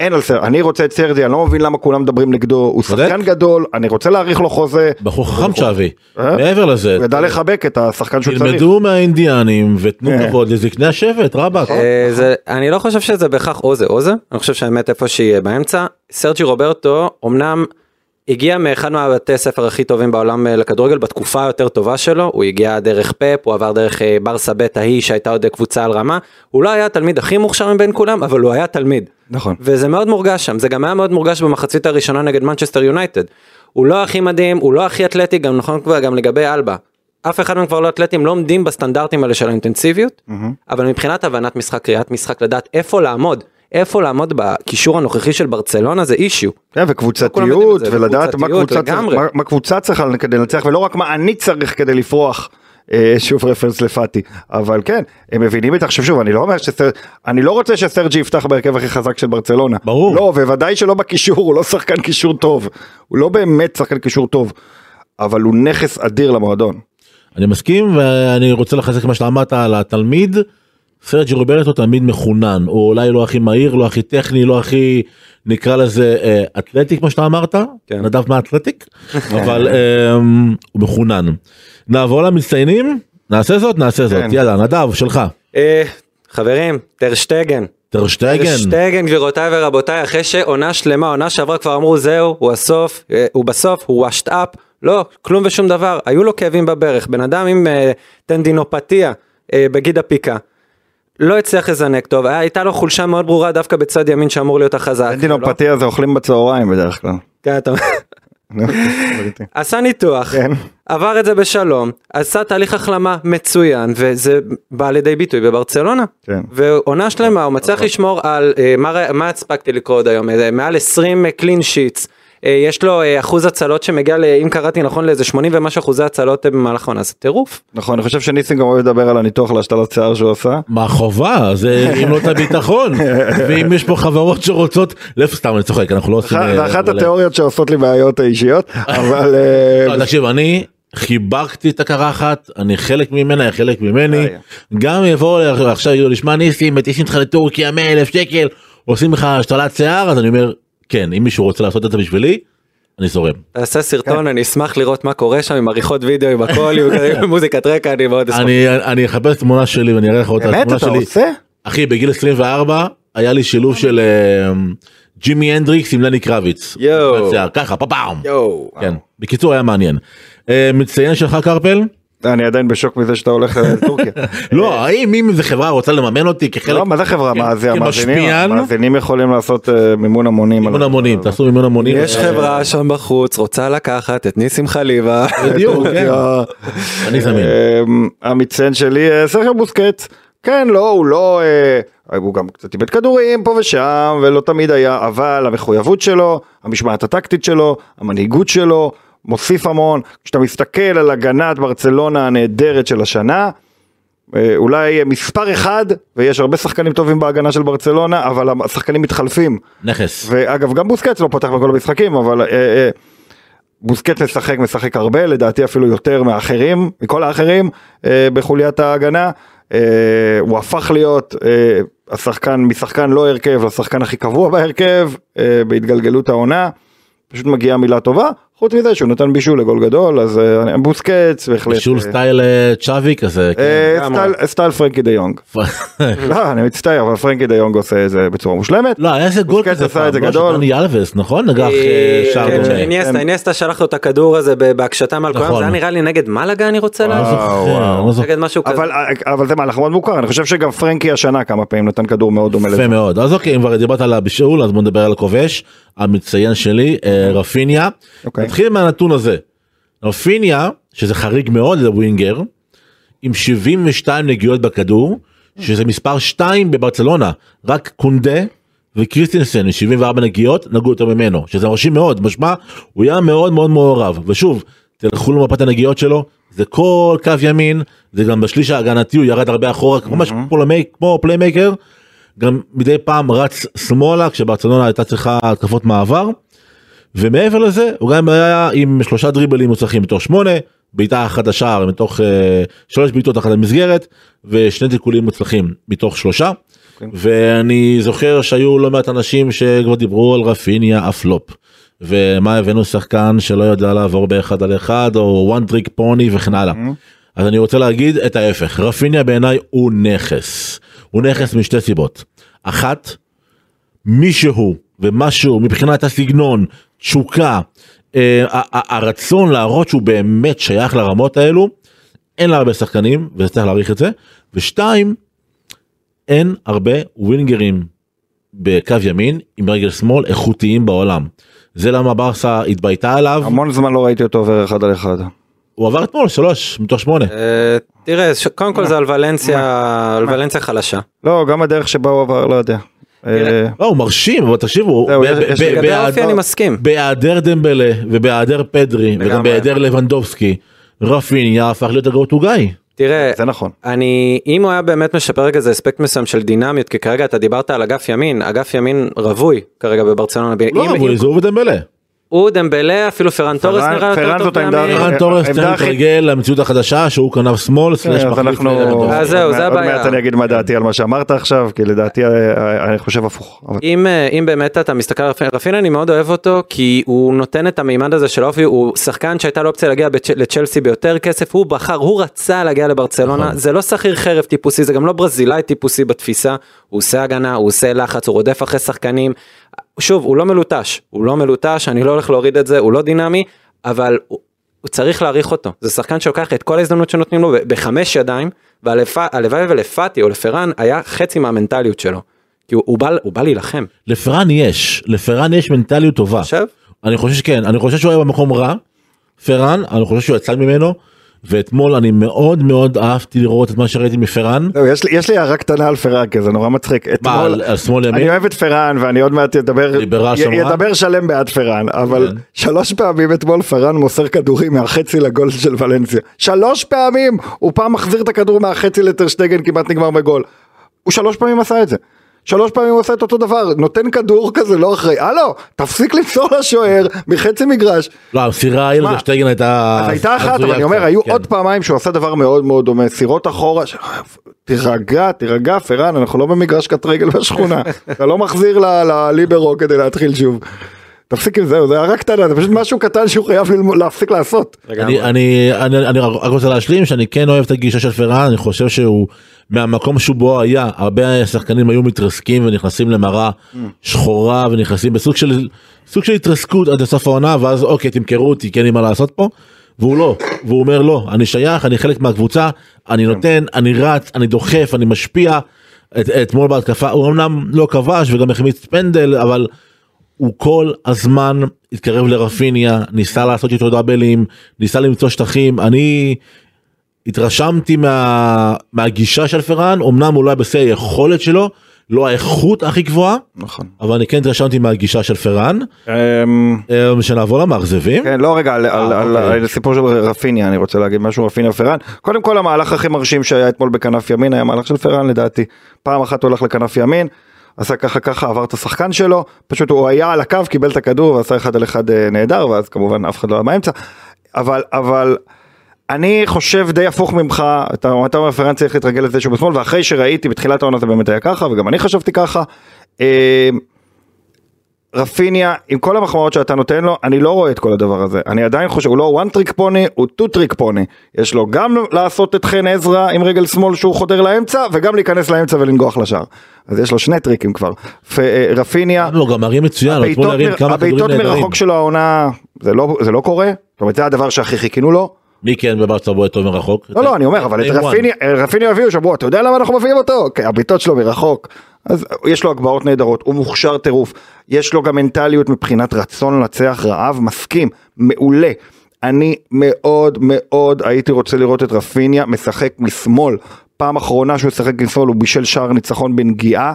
אין על סרג'י אני רוצה את סרג'י אני לא מבין למה כולם מדברים נגדו הוא. שחקן גדול אני רוצה להאריך לו חוזה בחור חכם צ'אבי אה? מעבר לזה הוא ידע לחבק את השחקן שהוא צריך. תלמדו מהאינדיאנים ותנו אה. כבוד לזקני השבט רבאק. אה, אני לא חושב שזה בהכרח או זה או זה, אני חושב שהאמת איפה שיהיה באמצע. סרג'י רוברטו אמנם הגיע מאחד מהבתי ספר הכי טובים בעולם לכדורגל בתקופה היותר טובה שלו, הוא הגיע דרך פפ, הוא עבר דרך ברסה בי ההיא שהייתה עוד קבוצה על רמה, הוא לא היה התלמיד הכי מוכשר מבין כולם, אבל הוא היה תלמיד. נכון. וזה מאוד מורגש שם, זה גם היה מאוד מורגש במחצית הראשונה נגד מנצ'סטר יונייטד. הוא לא הכי מדהים, הוא לא הכי אתלטי, גם נכון כבר גם לגבי אלבה. אף אחד מהם כבר לא אתלטים, לא עומדים בסטנדרטים האלה של האינטנסיביות, אבל מבחינת הבנת משחק, קריאת משחק, לדעת איפה לעמוד, איפה לעמוד בקישור הנוכחי של ברצלונה זה אישיו. כן, וקבוצתיות, זה, ולדעת מה וקבוצתיות קבוצה צריך-. מה- מה קבוצה צריכה כדי לנצח, ולא רק מה אני צריך כדי לפרוח. אה, שוב רפרנס לפאטי, אבל כן, הם מבינים את זה, עכשיו שוב, אני לא אומר שסר... אני לא רוצה שסרג'י יפתח בהרכב הכי חזק של ברצלונה. ברור. לא, ובוודאי שלא בקישור, הוא לא שחקן קישור טוב. הוא לא באמת שחקן קישור טוב, אבל הוא נכס אדיר למועדון. אני מסכים ואני רוצה לחזק מה שאתה אמרת על התלמיד. סרג'י רוברטו תלמיד מחונן הוא אולי לא הכי מהיר לא הכי טכני לא הכי נקרא לזה אה, אתלטי כמו שאתה אמרת כן. נדב מה אתלטיק אבל אה, הוא מחונן. נעבור למצטיינים נעשה זאת נעשה זאת כן. יאללה נדב שלך. אה, חברים, טרשטגן. טרשטייגן. טרשטגן גבירותיי ורבותיי, אחרי שעונה שלמה, עונה שעברה כבר אמרו זהו, הוא הסוף, אה, הוא בסוף, הוא washed up, לא, כלום ושום דבר, היו לו כאבים בברך, בן אדם עם אה, טנדינופתיה אה, בגיד הפיקה. לא הצליח לזנק טוב, הייתה לו חולשה מאוד ברורה דווקא בצד ימין שאמור להיות החזק. אנטינופתיה זה אוכלים בצהריים בדרך כלל. כן, אתה-. עשה ניתוח, כן. עבר את זה בשלום, עשה תהליך החלמה מצוין, וזה בא לידי ביטוי בברצלונה. כן. ועונה שלמה, הוא מצליח לשמור על, אה, מה הספקתי לקרוא עוד היום, אה, מעל 20 קלין שיטס. יש לו אה, אחוז הצלות שמגיע, ל- אם קראתי נכון, לאיזה 80 ומשהו אחוזי הצלות אה, במהלך העונה, זה טירוף. נכון, אני חושב שניסים גם אוהב לדבר על הניתוח להשתלת שיער שהוא עשה. מה חובה זה אם לא את הביטחון ואם יש פה חברות שרוצות לאיפה סתם אני צוחק אנחנו לא עושים. זה אה, אחת התיאוריות שעושות לי בעיות האישיות, אבל... אה, לא, תקשיב אני חיבקתי את הקרחת אני חלק ממנה היא חלק ממני אה. גם יבואו עכשיו יגידו לי שמע ניסים מטיסים אותך לטורקיה 100 אלף שקל עושים לך השתלת שיער אז אני אומר כן אם מישהו רוצה לעשות את זה בשבילי אני זורם. תעשה כן. סרטון, אני אשמח לראות מה קורה שם עם עריכות וידאו, עם הכל, עם מוזיקת רקע, אני מאוד אשמח. אני אני אחפש תמונה שלי ואני אראה לך אותה באמת אתה. עושה? אחי בגיל 24 היה לי שילוב של אה, ג'ימי הנדריקס עם לני קרביץ. יואו. ככה פפאום. יואו. כן בקיצור היה מעניין. אה, מצטיין שלך קרפל? אני עדיין בשוק מזה שאתה הולך לטורקיה. לא האם אם איזה חברה רוצה לממן אותי כחלק לא, מה זה חברה? מה זה המאזינים? המאזינים יכולים לעשות אה, מימון המונים. מימון המונים תעשו מימון המונים. יש אה, חברה שם בחוץ רוצה לקחת את ניסים חליבה. בדיוק כן. אני זמין. המצטיין שלי אה, סרחיו בוסקט. כן לא הוא לא אה, הוא גם קצת איבד כדורים פה ושם ולא תמיד היה אבל המחויבות שלו המשמעת הטקטית שלו המנהיגות שלו מוסיף המון כשאתה מסתכל על הגנת ברצלונה הנהדרת של השנה. אה, אולי מספר אחד ויש הרבה שחקנים טובים בהגנה של ברצלונה אבל השחקנים מתחלפים נכס. ואגב גם בוסקץ לא פותח בכל המשחקים אבל אה, אה, בוסקץ משחק משחק הרבה לדעתי אפילו יותר מאחרים מכל האחרים אה, בחוליית ההגנה אה, הוא הפך להיות אה, השחקן משחקן לא הרכב לשחקן הכי קבוע בהרכב אה, בהתגלגלות העונה. פשוט מגיעה מילה טובה חוץ מזה שהוא נתן בישול לגול גדול אז אה, בוסקץ בהחלט. בישול אה, סטייל אה, צ'אבי כזה. כן. סטייל- פרנקי דה יונג. לא אני מצטער אבל פרנקי דה יונג עושה את זה בצורה מושלמת. לא היה איזה גול בוסקץ כזה עשה את זה פעם, לא, דני אלווס נכון נגח שער כן, דומה. איניאסטה, איניאסטה שלח לו את הכדור הזה ב- בהקשתה מעל כולם, נכון. זה היה נראה לי נגד מלאגה אני רוצה להגיד. לא. אבל, אבל זה מהלך מאוד מוכר, אני חושב שגם פרנקי השנה כמה פעמים נתן כדור מאוד דומה לזה. יפה מאוד אז אוקיי אם כבר דיברת על הבישול אז בוא נדבר על הכובש המצטיין שלי רפיניה. אוקיי. נתחיל מהנתון הזה. רפיניה שזה חריג מאוד לווינגר עם 72 נגיעות בכדור שזה מספר 2 בברצלונה. רק קונדה וקריסטינסן עם 74 נגיעות נגעו יותר ממנו שזה מרשים מאוד. משמע הוא היה מאוד מאוד מעורב. ושוב תלכו למפת הנגיעות שלו זה כל קו ימין זה גם בשליש ההגנתי הוא ירד הרבה אחורה ממש כמו playmaker גם מדי פעם רץ שמאלה כשברצלונה הייתה צריכה התקפות מעבר. ומעבר לזה הוא גם היה עם שלושה דריבלים מוצלחים מתוך שמונה בעיטה אחת לשער מתוך אה, שלוש בעיטות אחת למסגרת ושני תיקולים מוצלחים מתוך שלושה. ואני זוכר שהיו לא מעט אנשים שכבר דיברו על רפיניה הפלופ. ומה הבאנו שחקן שלא יודע לעבור באחד על אחד או one trick pony וכן הלאה. אז אני רוצה להגיד את ההפך רפיניה בעיניי הוא נכס הוא נכס משתי סיבות אחת מישהו ומשהו מבחינת הסגנון תשוקה אה, הרצון להראות שהוא באמת שייך לרמות האלו אין לה הרבה שחקנים וצריך להעריך את זה ושתיים אין הרבה ווינגרים בקו ימין עם רגל שמאל איכותיים בעולם זה למה ברסה התבייתה עליו המון זמן לא ראיתי אותו עובר אחד על אחד. הוא עבר אתמול שלוש מתוך שמונה אה, תראה, קודם כל זה על ולנסיה, על ולנסיה חלשה. לא, גם הדרך שבה הוא עבר, לא יודע. אה, לא הוא מרשים אבל תקשיבו בהיעדר- דמבלה ובהיעדר פדרי וגם. בהיעדר לבנדובסקי רפיניה הפך להיות הגו גיא. תראה, זה נכון. אני, אם הוא היה באמת משפר איזה אספקט מסוים של דינמיות, כי כרגע אתה דיברת על אגף ימין, אגף ימין רווי כרגע בברצלונה. לא אבל זה הוא ודמבלה. הוא דמבלה אפילו פרן תורס פרן- נראה יותר פרן טוב זאת העמדה- בימין. פרן אה, תורס העמדה צריך להתרגל למציאות החדשה שהוא כנף שמאל סלאש אז מחליף זהו, זה עוד הבעיה. מעט אני אגיד מה דעתי על מה שאמרת עכשיו, כי לדעתי אה, אני חושב הפוך. אם, אה, אם באמת אתה מסתכל על רפיניה אני מאוד אוהב אותו כי הוא נותן את המימד הזה של אופי, הוא שחקן שהייתה לו אופציה להגיע לצ'לסי ביותר כסף, הוא בחר, הוא רצה להגיע לברצלונה, נכון. זה לא שכיר חרב טיפוסי, זה גם לא ברזילאי טיפוסי בתפיסה, הוא עושה הגנה, הוא עושה לחץ, הוא רודף אחרי שחקנים, שוב, הוא לא מלוטש, הוא לא מלוטש, אני לא הולך להוריד את זה, הוא לא דינמי, אבל הוא, הוא צריך להעריך אותו, זה שחקן שלוקח את כל ההזדמנות שנותנים לו בחמש ידיים, והלוואי ולפאטי או לפרן היה חצי מהמנטליות שלו, כי הוא, הוא, בא, הוא בא להילחם. לפרן יש, לפרן יש מנטליות טובה. חושב? אני חושב שכן, אני חושב שהוא היה במקום רע, פרן, אני חושב שהוא יצא ממנו, ואתמול אני מאוד מאוד אהבתי לראות את מה שראיתי מפרן. זהו, יש לי- יש לי הערה קטנה על פרן, כי זה נורא מצחיק. מה, אתמול- על- על שמאל אני ימין? אוהב את פרן ואני עוד מעט אדבר, י-? ידבר שלם בעד פרן, אבל כן. שלוש פעמים אתמול פרן מוסר כדורים מהחצי לגול של ולנסיה. שלוש פעמים! הוא פעם מחזיר את הכדור מהחצי לטרשטגן כמעט נגמר בגול. הוא שלוש פעמים עשה את זה. שלוש פעמים הוא עושה את אותו דבר, נותן כדור כזה לא אחראי, הלו, תפסיק למסור לשוער מחצי מגרש. לא, המסירה ההיא? לטשטגן הייתה... אז הייתה אחת, אבל אני אומר, היו כן. עוד פעמיים שהוא עשה דבר מאוד מאוד דומה, סירות אחורה, תירגע, תירגע, פרן, אנחנו לא במגרש קט רגל בשכונה, אתה לא מחזיר ל- לליברו כדי להתחיל שוב. תפסיק עם זה, זה הערה קטנה, זה פשוט משהו קטן שהוא חייב להפסיק לעשות. אני, אני, אני, אני רק רוצה להשלים שאני כן אוהב את הגישה של פרן, אני חושב שהוא מהמקום שבו היה, הרבה שחקנים היו מתרסקים ונכנסים למראה שחורה ונכנסים בסוג של, סוג של התרסקות עד לסוף העונה ואז אוקיי תמכרו אותי כי אין לי מה לעשות פה. והוא לא, והוא אומר לא, אני שייך, אני חלק מהקבוצה, אני נותן, אני רץ, אני דוחף, אני משפיע. את- אתמול בהתקפה הוא אמנם לא כבש וגם החמיץ פנדל אבל הוא כל הזמן התקרב לרפיניה, ניסה לעשות איתו דאבלים, ניסה למצוא שטחים, אני התרשמתי מה, מהגישה של פרן, אמנם אולי בשיא היכולת שלו, לא האיכות הכי גבוהה, נכון. אבל אני כן התרשמתי מהגישה של פרן. אה, שנעבור למאכזבים. כן, לא רגע, על- על- על אוקיי. על הסיפור של רפיניה, אני רוצה להגיד משהו, רפיניה פרן. קודם כל המהלך הכי מרשים שהיה אתמול בכנף ימין היה מהלך של פרן לדעתי. פעם אחת הוא הלך לכנף ימין, עשה ככה ככה, עבר את השחקן שלו, פשוט הוא היה על הקו, קיבל את הכדור ועשה אחד על אחד אה, נהדר, ואז כמובן אף אחד לא היה באמצע. אבל, אבל, אני חושב די הפוך ממך, אתה, אומר פרן צריך להתרגל לזה שהוא בשמאל, ואחרי שראיתי בתחילת העונה זה באמת היה ככה, וגם אני חשבתי ככה. אה, רפיניה, עם כל המחמאות שאתה נותן לו, אני לא רואה את כל הדבר הזה. אני עדיין חושב, הוא לא one trick pony, הוא two trick pony. יש לו גם לעשות את חן עזרא עם רגל שמאל שהוא חודר לאמצע, וגם להיכנס לאמצע ולנגוח לשער. אז יש לו שני טריקים כבר. אה, רפיניה, לא, גם מרים מצוין, הבעיטות. מרחוק שלו העונה, זה לא, זה לא קורה. זאת אומרת, זה הדבר שהכי חיכינו לו. מי כן בברצה בועט טוב מרחוק? לא, לא, אני אומר, אבל את. רפיניה, רפיניה הביאו שבוע, אתה יודע למה אנחנו מביאים אותו? כי הבעיטות שלו מרחוק. אז יש לו הגבהות נהדרות, הוא מוכשר טירוף, יש לו גם מנטליות מבחינת רצון לנצח רעב, מסכים, מעולה. אני מאוד מאוד הייתי רוצה לראות את רפיניה משחק משמאל. פעם אחרונה שהוא שיחק משמאל הוא בישל שער ניצחון בנגיעה.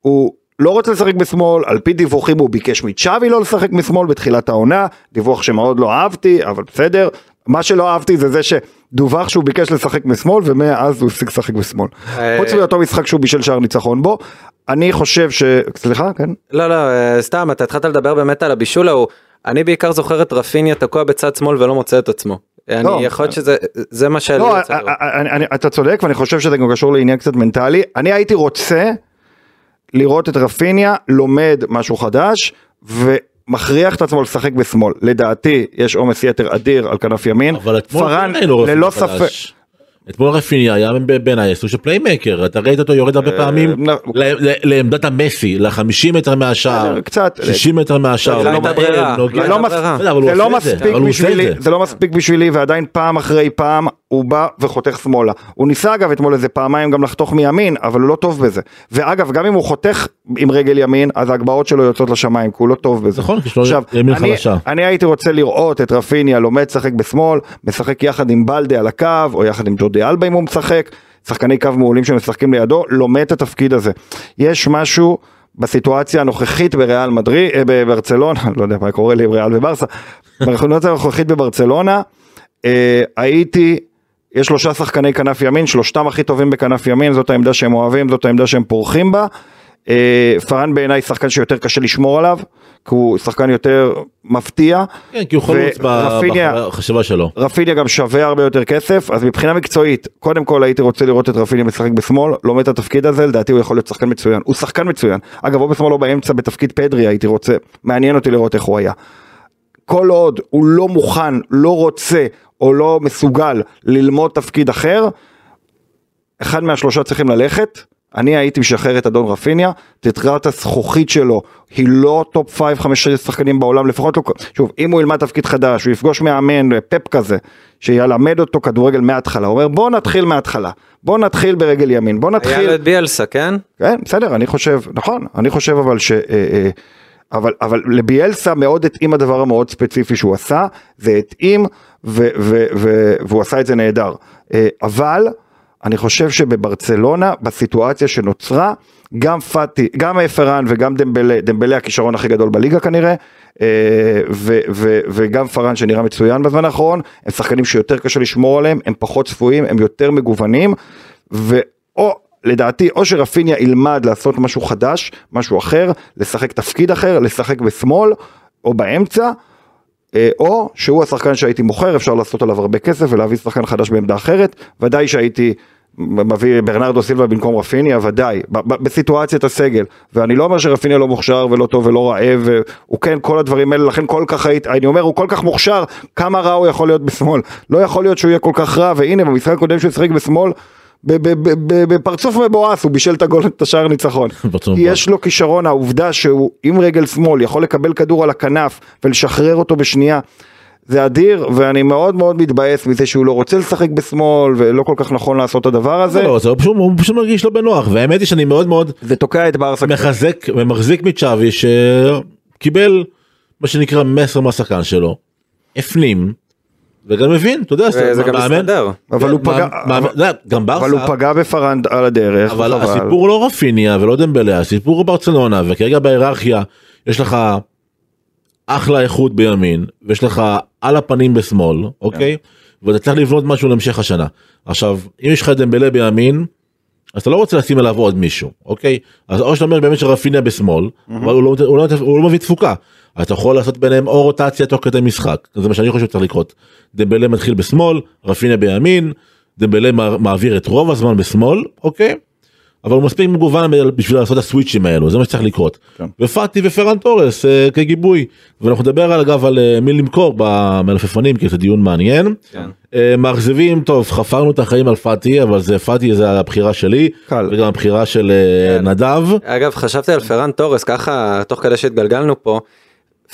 הוא לא רוצה לשחק בשמאל, על פי דיווחים הוא ביקש מצ'אבי לא לשחק משמאל בתחילת העונה, דיווח שמאוד לא אהבתי, אבל בסדר. מה שלא אהבתי זה זה שדווח שהוא ביקש לשחק בשמאל ומאז הוא הפסיק לשחק בשמאל. אה, חוץ מאותו משחק שהוא בישל שער ניצחון בו, אני חושב ש... סליחה, כן? לא לא אה, סתם אתה התחלת לדבר באמת על הבישול ההוא אני בעיקר זוכר את רפיניה תקוע בצד שמאל ולא מוצא את עצמו. אני יכול להיות שזה זה מה לא, יצא לראות. אתה צודק ואני חושב שזה גם קשור לעניין קצת מנטלי. אני הייתי רוצה לראות את רפיניה לומד משהו חדש ומכריח את עצמו לשחק בשמאל. לדעתי יש עומס יתר אדיר על כנף ימין. אבל אתמול פרן כן ללא. ספק. אתמול רפיניה היה בעיניי סוג של playmaker, אתה ראית אותו יורד הרבה פעמים לא. לעמדת המסי, ל-50 מטר מהשער, קצת. 60 מטר מהשער, זה לא מספיק בשבילי, ועדיין פעם אחרי פעם הוא בא וחותך שמאלה. הוא ניסה אגב אתמול איזה פעמיים גם לחתוך מימין, אבל הוא לא טוב בזה. ואגב, גם אם הוא חותך עם רגל ימין, אז ההגבהות שלו יוצאות לשמיים, כי הוא לא טוב בזה. נכון, עכשיו, אני- הייתי רוצה לראות את רפיניה לומד לשחק בשמאל, משחק יחד עם בלדה על הקו, או יחד עם ג'ורדי אלבה אם הוא משחק, שחקני קו מעולים שמשחקים לידו, לומד את התפקיד הזה. יש משהו בסיטואציה הנוכחית בריאל מדריד, אה, בברצלונה, לא יודע מה קורה לי עם ריאל וברסה, בסיטואציה הנוכחית בברצלונה, אה, הייתי, יש שלושה שחקני כנף ימין, שלושתם הכי טובים בכנף ימין, זאת העמדה שהם אוהבים, זאת העמדה שהם פורחים בה. אה, פארן בעיניי שחקן שיותר קשה לשמור עליו, כי הוא שחקן יותר מפתיע. כן, כי הוא חלוץ בחשיבה שלו. רפיניה גם שווה הרבה יותר כסף, אז מבחינה מקצועית, קודם כל הייתי רוצה לראות את רפיניה משחק בשמאל, לומד את התפקיד הזה, לדעתי הוא יכול להיות שחקן מצוין. הוא שחקן מצוין. אגב, או בשמאל או באמצע בתפקיד פדרי הייתי רוצה, מעניין אותי לראות איך הוא היה. כל עוד הוא לא מוכן, לא רוצה או לא מסוגל ללמוד תפקיד אחר, אחד מהשלושה צריכים ללכת. אני הייתי משחרר את אדון רפיניה, תקרת הזכוכית שלו היא לא top 5-5 שחקנים בעולם, לפחות לא, שוב, אם הוא ילמד תפקיד חדש, הוא יפגוש מאמן, פפ כזה, שילמד אותו כדורגל מההתחלה, הוא אומר בוא נתחיל מההתחלה, בוא נתחיל ברגל ימין, בוא היה נתחיל, לו את ביאלסה, כן? כן, בסדר, אני חושב, נכון, אני חושב אבל ש... אה, אה, אבל, אבל לביאלסה מאוד התאים הדבר המאוד ספציפי שהוא עשה, זה התאים ו, ו, ו, והוא עשה את זה נהדר. אה, אבל אני חושב שבברצלונה, בסיטואציה שנוצרה, גם פאטי, גם פארן וגם דמבלה, דמבלה הכישרון הכי גדול בליגה כנראה, אה, ו, ו, וגם פארן שנראה מצוין בזמן האחרון, הם שחקנים שיותר קשה לשמור עליהם, הם פחות צפויים, הם יותר מגוונים, ואו לדעתי או שרפיניה ילמד לעשות משהו חדש, משהו אחר, לשחק תפקיד אחר, לשחק בשמאל או באמצע, אה, או שהוא השחקן שהייתי מוכר, אפשר לעשות עליו הרבה כסף ולהביא שחקן חדש בעמדה אחרת, ודאי שהייתי מביא ברנרדו סילבה במקום רפיניה, ודאי, בסיטואציית הסגל, ואני לא אומר שרפיניה לא מוכשר ולא טוב ולא רעב, הוא כן כל הדברים האלה, לכן כל כך אני אומר הוא כל כך מוכשר, כמה רע הוא יכול להיות בשמאל, לא יכול להיות שהוא יהיה כל כך רע, והנה במשחק הקודם שהוא שיחק בשמאל, בפרצוף מבואס הוא בישל את הגול, את השער ניצחון. יש לו כישרון, העובדה שהוא עם רגל שמאל יכול לקבל כדור על הכנף ולשחרר אותו בשנייה. זה אדיר ואני מאוד מאוד מתבאס מזה שהוא לא רוצה לשחק בשמאל ולא כל כך נכון לעשות את הדבר הזה. לא, זה פשוט, הוא פשוט מרגיש לא בנוח והאמת היא שאני מאוד מאוד זה תוקע את ברסה. מחזק ומחזיק מצ'אבי שקיבל מה שנקרא מסר מהשחקן שלו, הפנים וגם מבין, אתה יודע, וזה גם מאמן- מסתדר. אבל הוא כן, פגע, מאמן- אבל- לא, גם אבל הוא פגע בפרנד על הדרך. אבל וחבל. הסיפור לא רפיניה ולא דמבלה, הסיפור הוא ברצלונה וכרגע בהיררכיה יש לך אחלה איכות בימין ויש לך על הפנים בשמאל, אוקיי? ואתה צריך לבנות משהו להמשך השנה. עכשיו, אם יש לך דמבלה בימין, אז אתה לא רוצה לשים עליו עוד מישהו, אוקיי? אז או שאתה אומר באמת שרפיניה בשמאל, אבל הוא לא, הוא, לא, הוא לא מביא תפוקה. אז אתה יכול לעשות ביניהם או רוטציה תוך כדי משחק, זה מה שאני חושב שצריך לקרות. דמבלה מתחיל בשמאל, רפיניה בימין, דמבלה מע- מעביר את רוב הזמן בשמאל, אוקיי? אבל הוא מספיק מגוון בשביל לעשות הסוויצ'ים האלו, זה מה שצריך לקרות. כן. ופאטי ופרן תורס אה, כגיבוי, ואנחנו נדבר על אגב על אה, מי למכור במלפפונים, כי זה דיון מעניין. כן. אה, מאכזבים, טוב, חפרנו את החיים על פאטי, אבל זה פאטי זה הבחירה שלי, קל. וגם הבחירה של אה, כן. נדב. אגב, חשבתי על פרן תורס, ככה, תוך כדי שהתגלגלנו פה,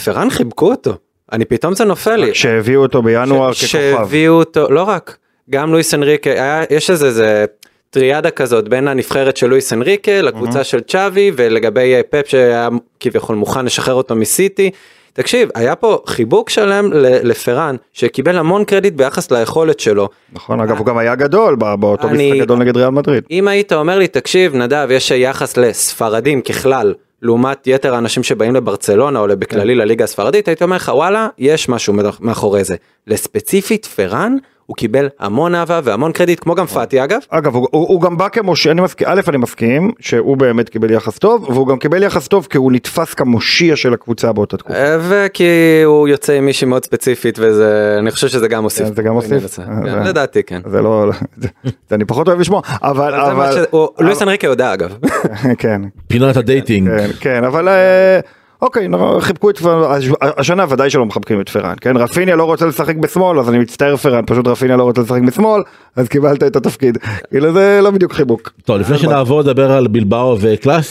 פרן חיבקו אותו. אני פתאום זה נופל לי. שהביאו אותו בינואר ש- ככוכב. שהביאו אותו, לא רק, גם לואיס אנריקה, יש איזה, איזה טריאדה כזאת בין הנבחרת של לואיס אנריקה לקבוצה של צ'אבי ולגבי פפ שהיה כביכול מוכן לשחרר אותו מסיטי. תקשיב, היה פה חיבוק שלם לפרן שקיבל המון קרדיט ביחס ליכולת שלו. נכון, אגב הוא גם היה גדול בא- באותו אני- משחק גדול נגד ריאל מדריד. אם היית אומר לי, תקשיב, נדב, יש יחס לספרדים ככלל, לעומת יתר האנשים שבאים לברצלונה או בכללי לליגה הספרדית, הייתי אומר לך, וואלה, יש משהו מאחורי זה. לספציפית, פרן, הוא קיבל המון אהבה והמון קרדיט, כמו גם פאטי אגב. אגב, הוא, הוא, הוא גם בא כמושיע, אני מסכים, א', אני מסכים שהוא באמת קיבל יחס טוב, והוא גם קיבל יחס טוב כי הוא נתפס כמושיע של הקבוצה באותה תקופה. אה, וכי הוא יוצא עם מישהי מאוד ספציפית וזה, אני חושב שזה גם מוסיף. כן, זה גם מוסיף? אה, כן, זה- לדעתי כן. זה לא, זה, זה אני פחות אוהב לשמוע, אבל, אבל ש- לואיס אנריקה יודע אגב. כן, פינת ה dating. כן, כן, אבל אה, אוקיי, חיבקו את פרן, הש- השנה ודאי שלא מחבקים את פרן, כן, רפיניה לא רוצה לשחק בשמאל, אז אני מצטער פרן, פשוט רפיניה לא רוצה לשחק בשמאל, אז קיבלת את התפקיד, כאילו זה לא בדיוק חיבוק. טוב, לפני שנעבור לדבר על בלבאו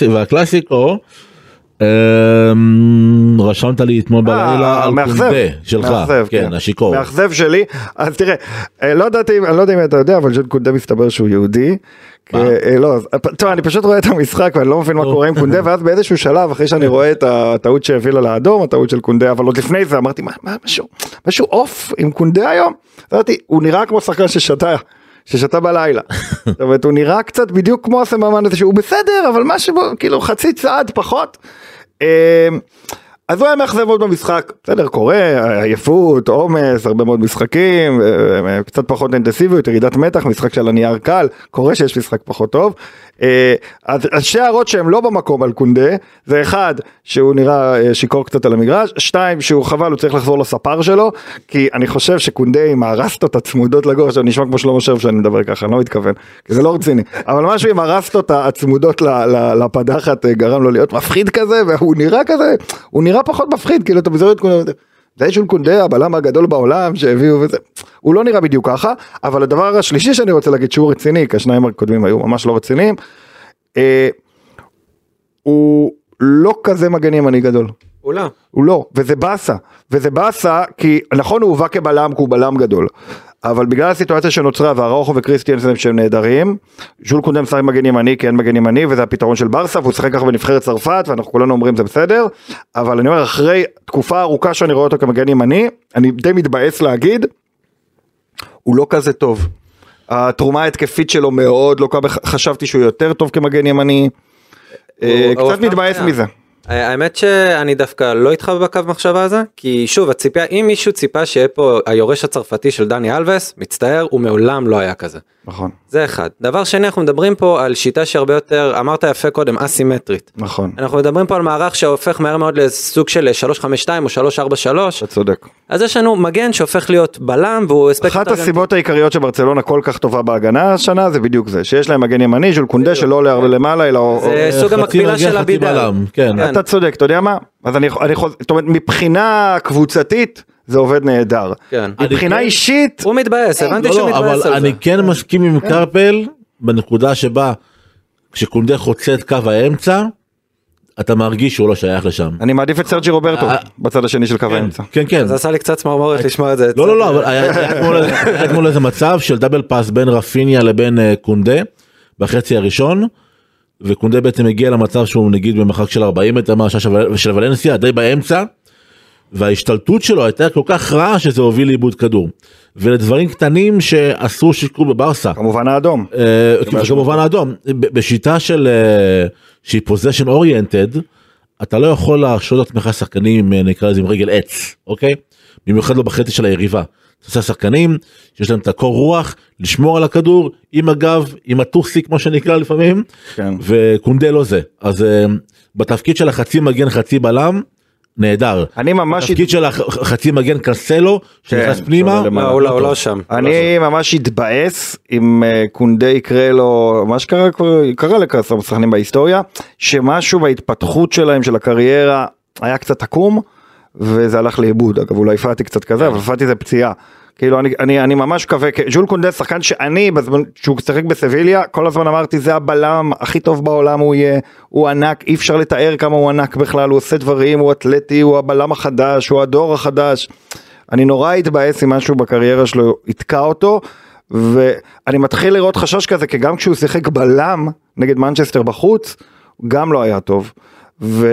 והקלאסיקו, אמ, רשמת לי אתמול בלילה אה, על מאכזב, קונדה שלך, מאכזב, כן, השיכור. מאכזב שלי, אז תראה, אה, לא ידעתי, אם- אני לא יודע אם אתה יודע, אבל ג'ון קונדה מסתבר שהוא יהודי. מה? אה, לא, אה, טוב, אני פשוט רואה את המשחק ואני לא מבין מה. קורה עם קונדה, ואז באיזשהו שלב, אחרי שאני רואה את הטעות שהביא לה לאדום, הטעות של קונדה, אבל עוד לפני זה אמרתי, מה, מה, משהו, משהו עוף עם קונדה היום? אמרתי, הוא נראה כמו שחקן ששתה. ששתה בלילה. זאת אומרת, הוא נראה קצת בדיוק כמו הסממן הזה שהוא בסדר, אבל משהו, כאילו חצי צעד פחות. אז הוא היה מאכזב מאוד במשחק, בסדר, קורה, עייפות, עומס, הרבה מאוד משחקים, אה, אה, קצת פחות אינטנסיביות, ירידת מתח, משחק של הנייר קל, קורה שיש משחק פחות טוב. אה, אז שתי הערות שהן לא במקום על קונדה, זה אחד, שהוא נראה אה, שיכור קצת על המגרש, שתיים, שהוא חבל, הוא צריך לחזור לספר שלו, כי אני חושב שקונדה עם הרסטות הצמודות לגור, עכשיו נשמע כמו שלמה שרף שאני מדבר ככה, אני לא מתכוון, כי זה לא רציני, אבל משהו עם הרסטות הצמודות לפדחת אה, גרם לו להיות מפחיד כזה, והוא נראה כזה, הוא נראה פחות מפחיד, כאילו אתה מזהה את קונדה, זה שול קונדה הבלם הגדול בעולם שהביאו וזה, הוא לא נראה בדיוק ככה, אבל הדבר השלישי שאני רוצה להגיד שהוא רציני, כי השניים הקודמים היו ממש לא רציניים, אה, הוא לא כזה מגן ימני גדול. הוא לא. הוא לא, וזה באסה, וזה באסה כי נכון הוא הובא כבלם כי הוא בלם גדול, אבל בגלל הסיטואציה שנוצרה והראוכו וקריסטיאנסן שהם נהדרים, ז'ול קונדם משחק מגן ימני כי אין מגן ימני וזה הפתרון של ברסה והוא שיחק ככה בנבחרת צרפת ואנחנו כולנו אומרים זה בסדר, אבל אני אומר אחרי תקופה ארוכה שאני רואה אותו כמגן ימני, אני די מתבאס להגיד, הוא לא כזה טוב. התרומה ההתקפית שלו מאוד לא חשבתי שהוא יותר טוב כמגן ימני, אה, קצת מתבאס היה. מזה. האמת שאני דווקא לא איתך בקו מחשבה הזה כי שוב הציפייה אם מישהו ציפה שיהיה פה היורש הצרפתי של דני אלווס מצטער הוא מעולם לא היה כזה. נכון, זה אחד. דבר שני אנחנו מדברים פה על שיטה שהרבה יותר אמרת יפה קודם אסימטרית. נכון, אנחנו מדברים פה על מערך שהופך מהר מאוד לסוג של 352 או 343 אתה צודק. אז יש לנו מגן שהופך להיות בלם והוא הספק אחת יותר גם- הסיבות העיקריות שברצלונה כל כך טובה בהגנה השנה זה בדיוק זה שיש להם מגן ימני ז'ול קונדה שלא עולה הרבה למעלה אלא זה סוג חצי המקבילה של חצי כן. כן. אתה צודק אתה יודע מה אז אני אני חוז... זאת אומרת מבחינה קבוצתית זה עובד נהדר כן. מבחינה כן- אישית הוא מתבאס הבנתי לא, שהוא לא, מתבאס אבל על זה. אני כן מסכים עם קרפל בנקודה שבה כשקונדה חוצה את קו האמצע אתה מרגיש שהוא לא שייך לשם. אני מעדיף את סרג'י רוברטו אה, בצד השני של קו האמצע. כן כן. זה עשה לי קצת צמרמורת לשמוע את זה. לא לא לא אבל היה היה אתמול- היה אתמול איזה מצב של דאבל פאס בין רפיניה לבין אה, קונדה בחצי הראשון. וקונדה בעצם הגיע למצב שהוא נגיד במרחק של 40 מטר מהשעה של- ולנסיה די באמצע. וההשתלטות שלו הייתה כל כך רעה שזה הוביל לאיבוד כדור. ולדברים קטנים שאסור שיקרו בברסה. כמובן האדום. אה, כמובן האדום ב- בשיטה של אה, שהיא פוזיישן אוריינטד אתה לא יכול להרשות לעצמך שחקנים אה, נקרא לזה עם רגל עץ אוקיי במיוחד לא בחצי של היריבה. עושה שחקנים שיש להם את הקור רוח לשמור על הכדור עם הגב עם הטוסי כמו שנקרא לפעמים כן. וקונדה לא זה אז אה, בתפקיד של החצי מגן חצי בלם נהדר. אני ממש בתפקיד של החצי מגן קסלו שנכנס כן, פנימה. שעולה למעלה. לא, הוא לא, לא שם. אני ממש אתבאס אם אה, קונדה יקרה לו מה שקרה כבר קרה לכמה שחקנים בהיסטוריה שמשהו בהתפתחות שלהם של הקריירה היה קצת עקום וזה הלך לאיבוד אגב אולי פאטי קצת כזה אבל פאטי זה פציעה. כאילו אני, אני, אני ממש מקווה, ז'ול קונדה שחקן שאני בזמן שהוא שיחק בסביליה כל הזמן אמרתי זה הבלם הכי טוב בעולם הוא יהיה, הוא ענק אי אפשר לתאר כמה הוא ענק בכלל הוא עושה דברים הוא אתלטי הוא הבלם החדש הוא הדור החדש. אני נורא התבאס אם משהו בקריירה שלו יתקע אותו ואני מתחיל לראות חשש כזה כי גם כשהוא שיחק בלם נגד מנצ'סטר בחוץ גם לא היה טוב. ו...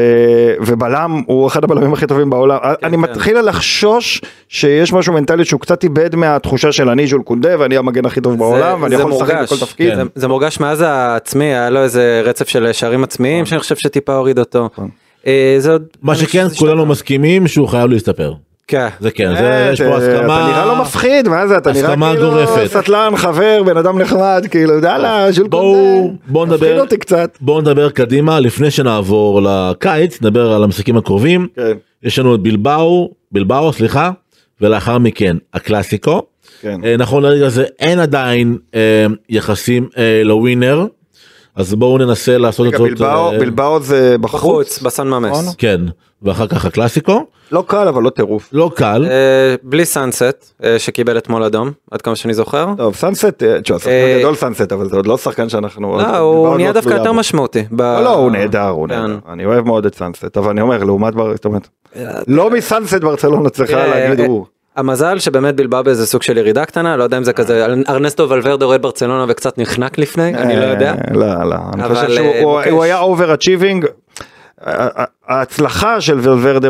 ובלם הוא אחד הבלמים הכי טובים בעולם כן, אני כן. מתחיל לחשוש שיש משהו מנטלי שהוא קצת איבד מהתחושה של אני ז'ול קונדה ואני המגן הכי טוב בעולם ואני זה יכול לשחק. בכל תפקיד. זה, זה מורגש מאז העצמי היה לו איזה רצף של שערים עצמיים שאני חושב שטיפה הוריד אותו. נכון. אה, זה עוד מה שכן כולנו. מסכימים שהוא חייב להסתפר. כן. זה כן אה, זה יש פה הסכמה. אתה נראה לא מפחיד מה זה אתה נראה כאילו. סטלן חבר בן אדם נחמד כאילו יאללה בואו קונדה. בואו נדבר. בואו נדבר קדימה לפני שנעבור לקיץ נדבר על המשחקים הקרובים כן. יש לנו את בלבאו בלבאו סליחה ולאחר מכן הקלאסיקו. כן. אה, נכון לרגע זה אין עדיין אה, יחסים אה, לווינר אז בואו ננסה לעשות רגע, את זאת בלבאו אה, בלבאו זה בחוץ בחוץ בסן ממס. נכון. כן ואחר כך הקלאסיקו לא קל אבל לא טירוף. לא קל אה, בלי סאנסט אה, שקיבל אתמול אדום עד כמה שאני זוכר. טוב סאנסט, תשמע שחקן אה, גדול סאנסט אבל זה עוד לא שחקן שאנחנו... לא הוא נהיה לא דווקא יותר. משמעותי. ב- לא לא הוא נהדר הוא כן. נהדר אני אוהב מאוד את סאנסט אבל אני אומר לעומת לא מסאנסט ברצלונה צריכה להגיד הוא. המזל שבאמת בלבאו באיזה סוג של ירידה קטנה לא יודע אם זה כזה ארנסטו ולוורדה אוהד ברצלונה וקצת נחנק לפני אני לא יודע. אה, לא לא אני חושב שהוא אה, הוא- מוקש. הוא היה overachieving. ההצלחה של ולוורדה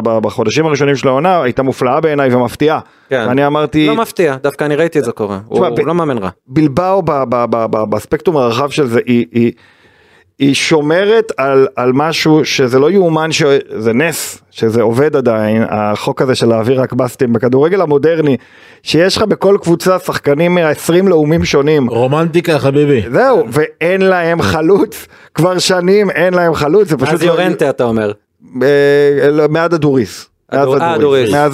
בחודשים הראשונים של העונה הייתה מופלאה בעיניי ומפתיעה. כן. אני אמרתי לא מפתיע דווקא אני ראיתי את זה קורה הוא לא מאמן רע. בלבאו בספקטרום הרחב של זה היא, היא, שומרת על, על משהו שזה לא יאומן שזה נס, שזה עובד עדיין, החוק הזה של להעביר רק בסטים בכדורגל המודרני, שיש לך בכל קבוצה שחקנים מ-20 לאומים שונים. רומנטיקה חביבי. זהו, ואין להם חלוץ, כבר שנים אין להם חלוץ, זה פשוט... אז לא- יורנטה אתה אומר. אה, לא, מאז הדוריס. מאז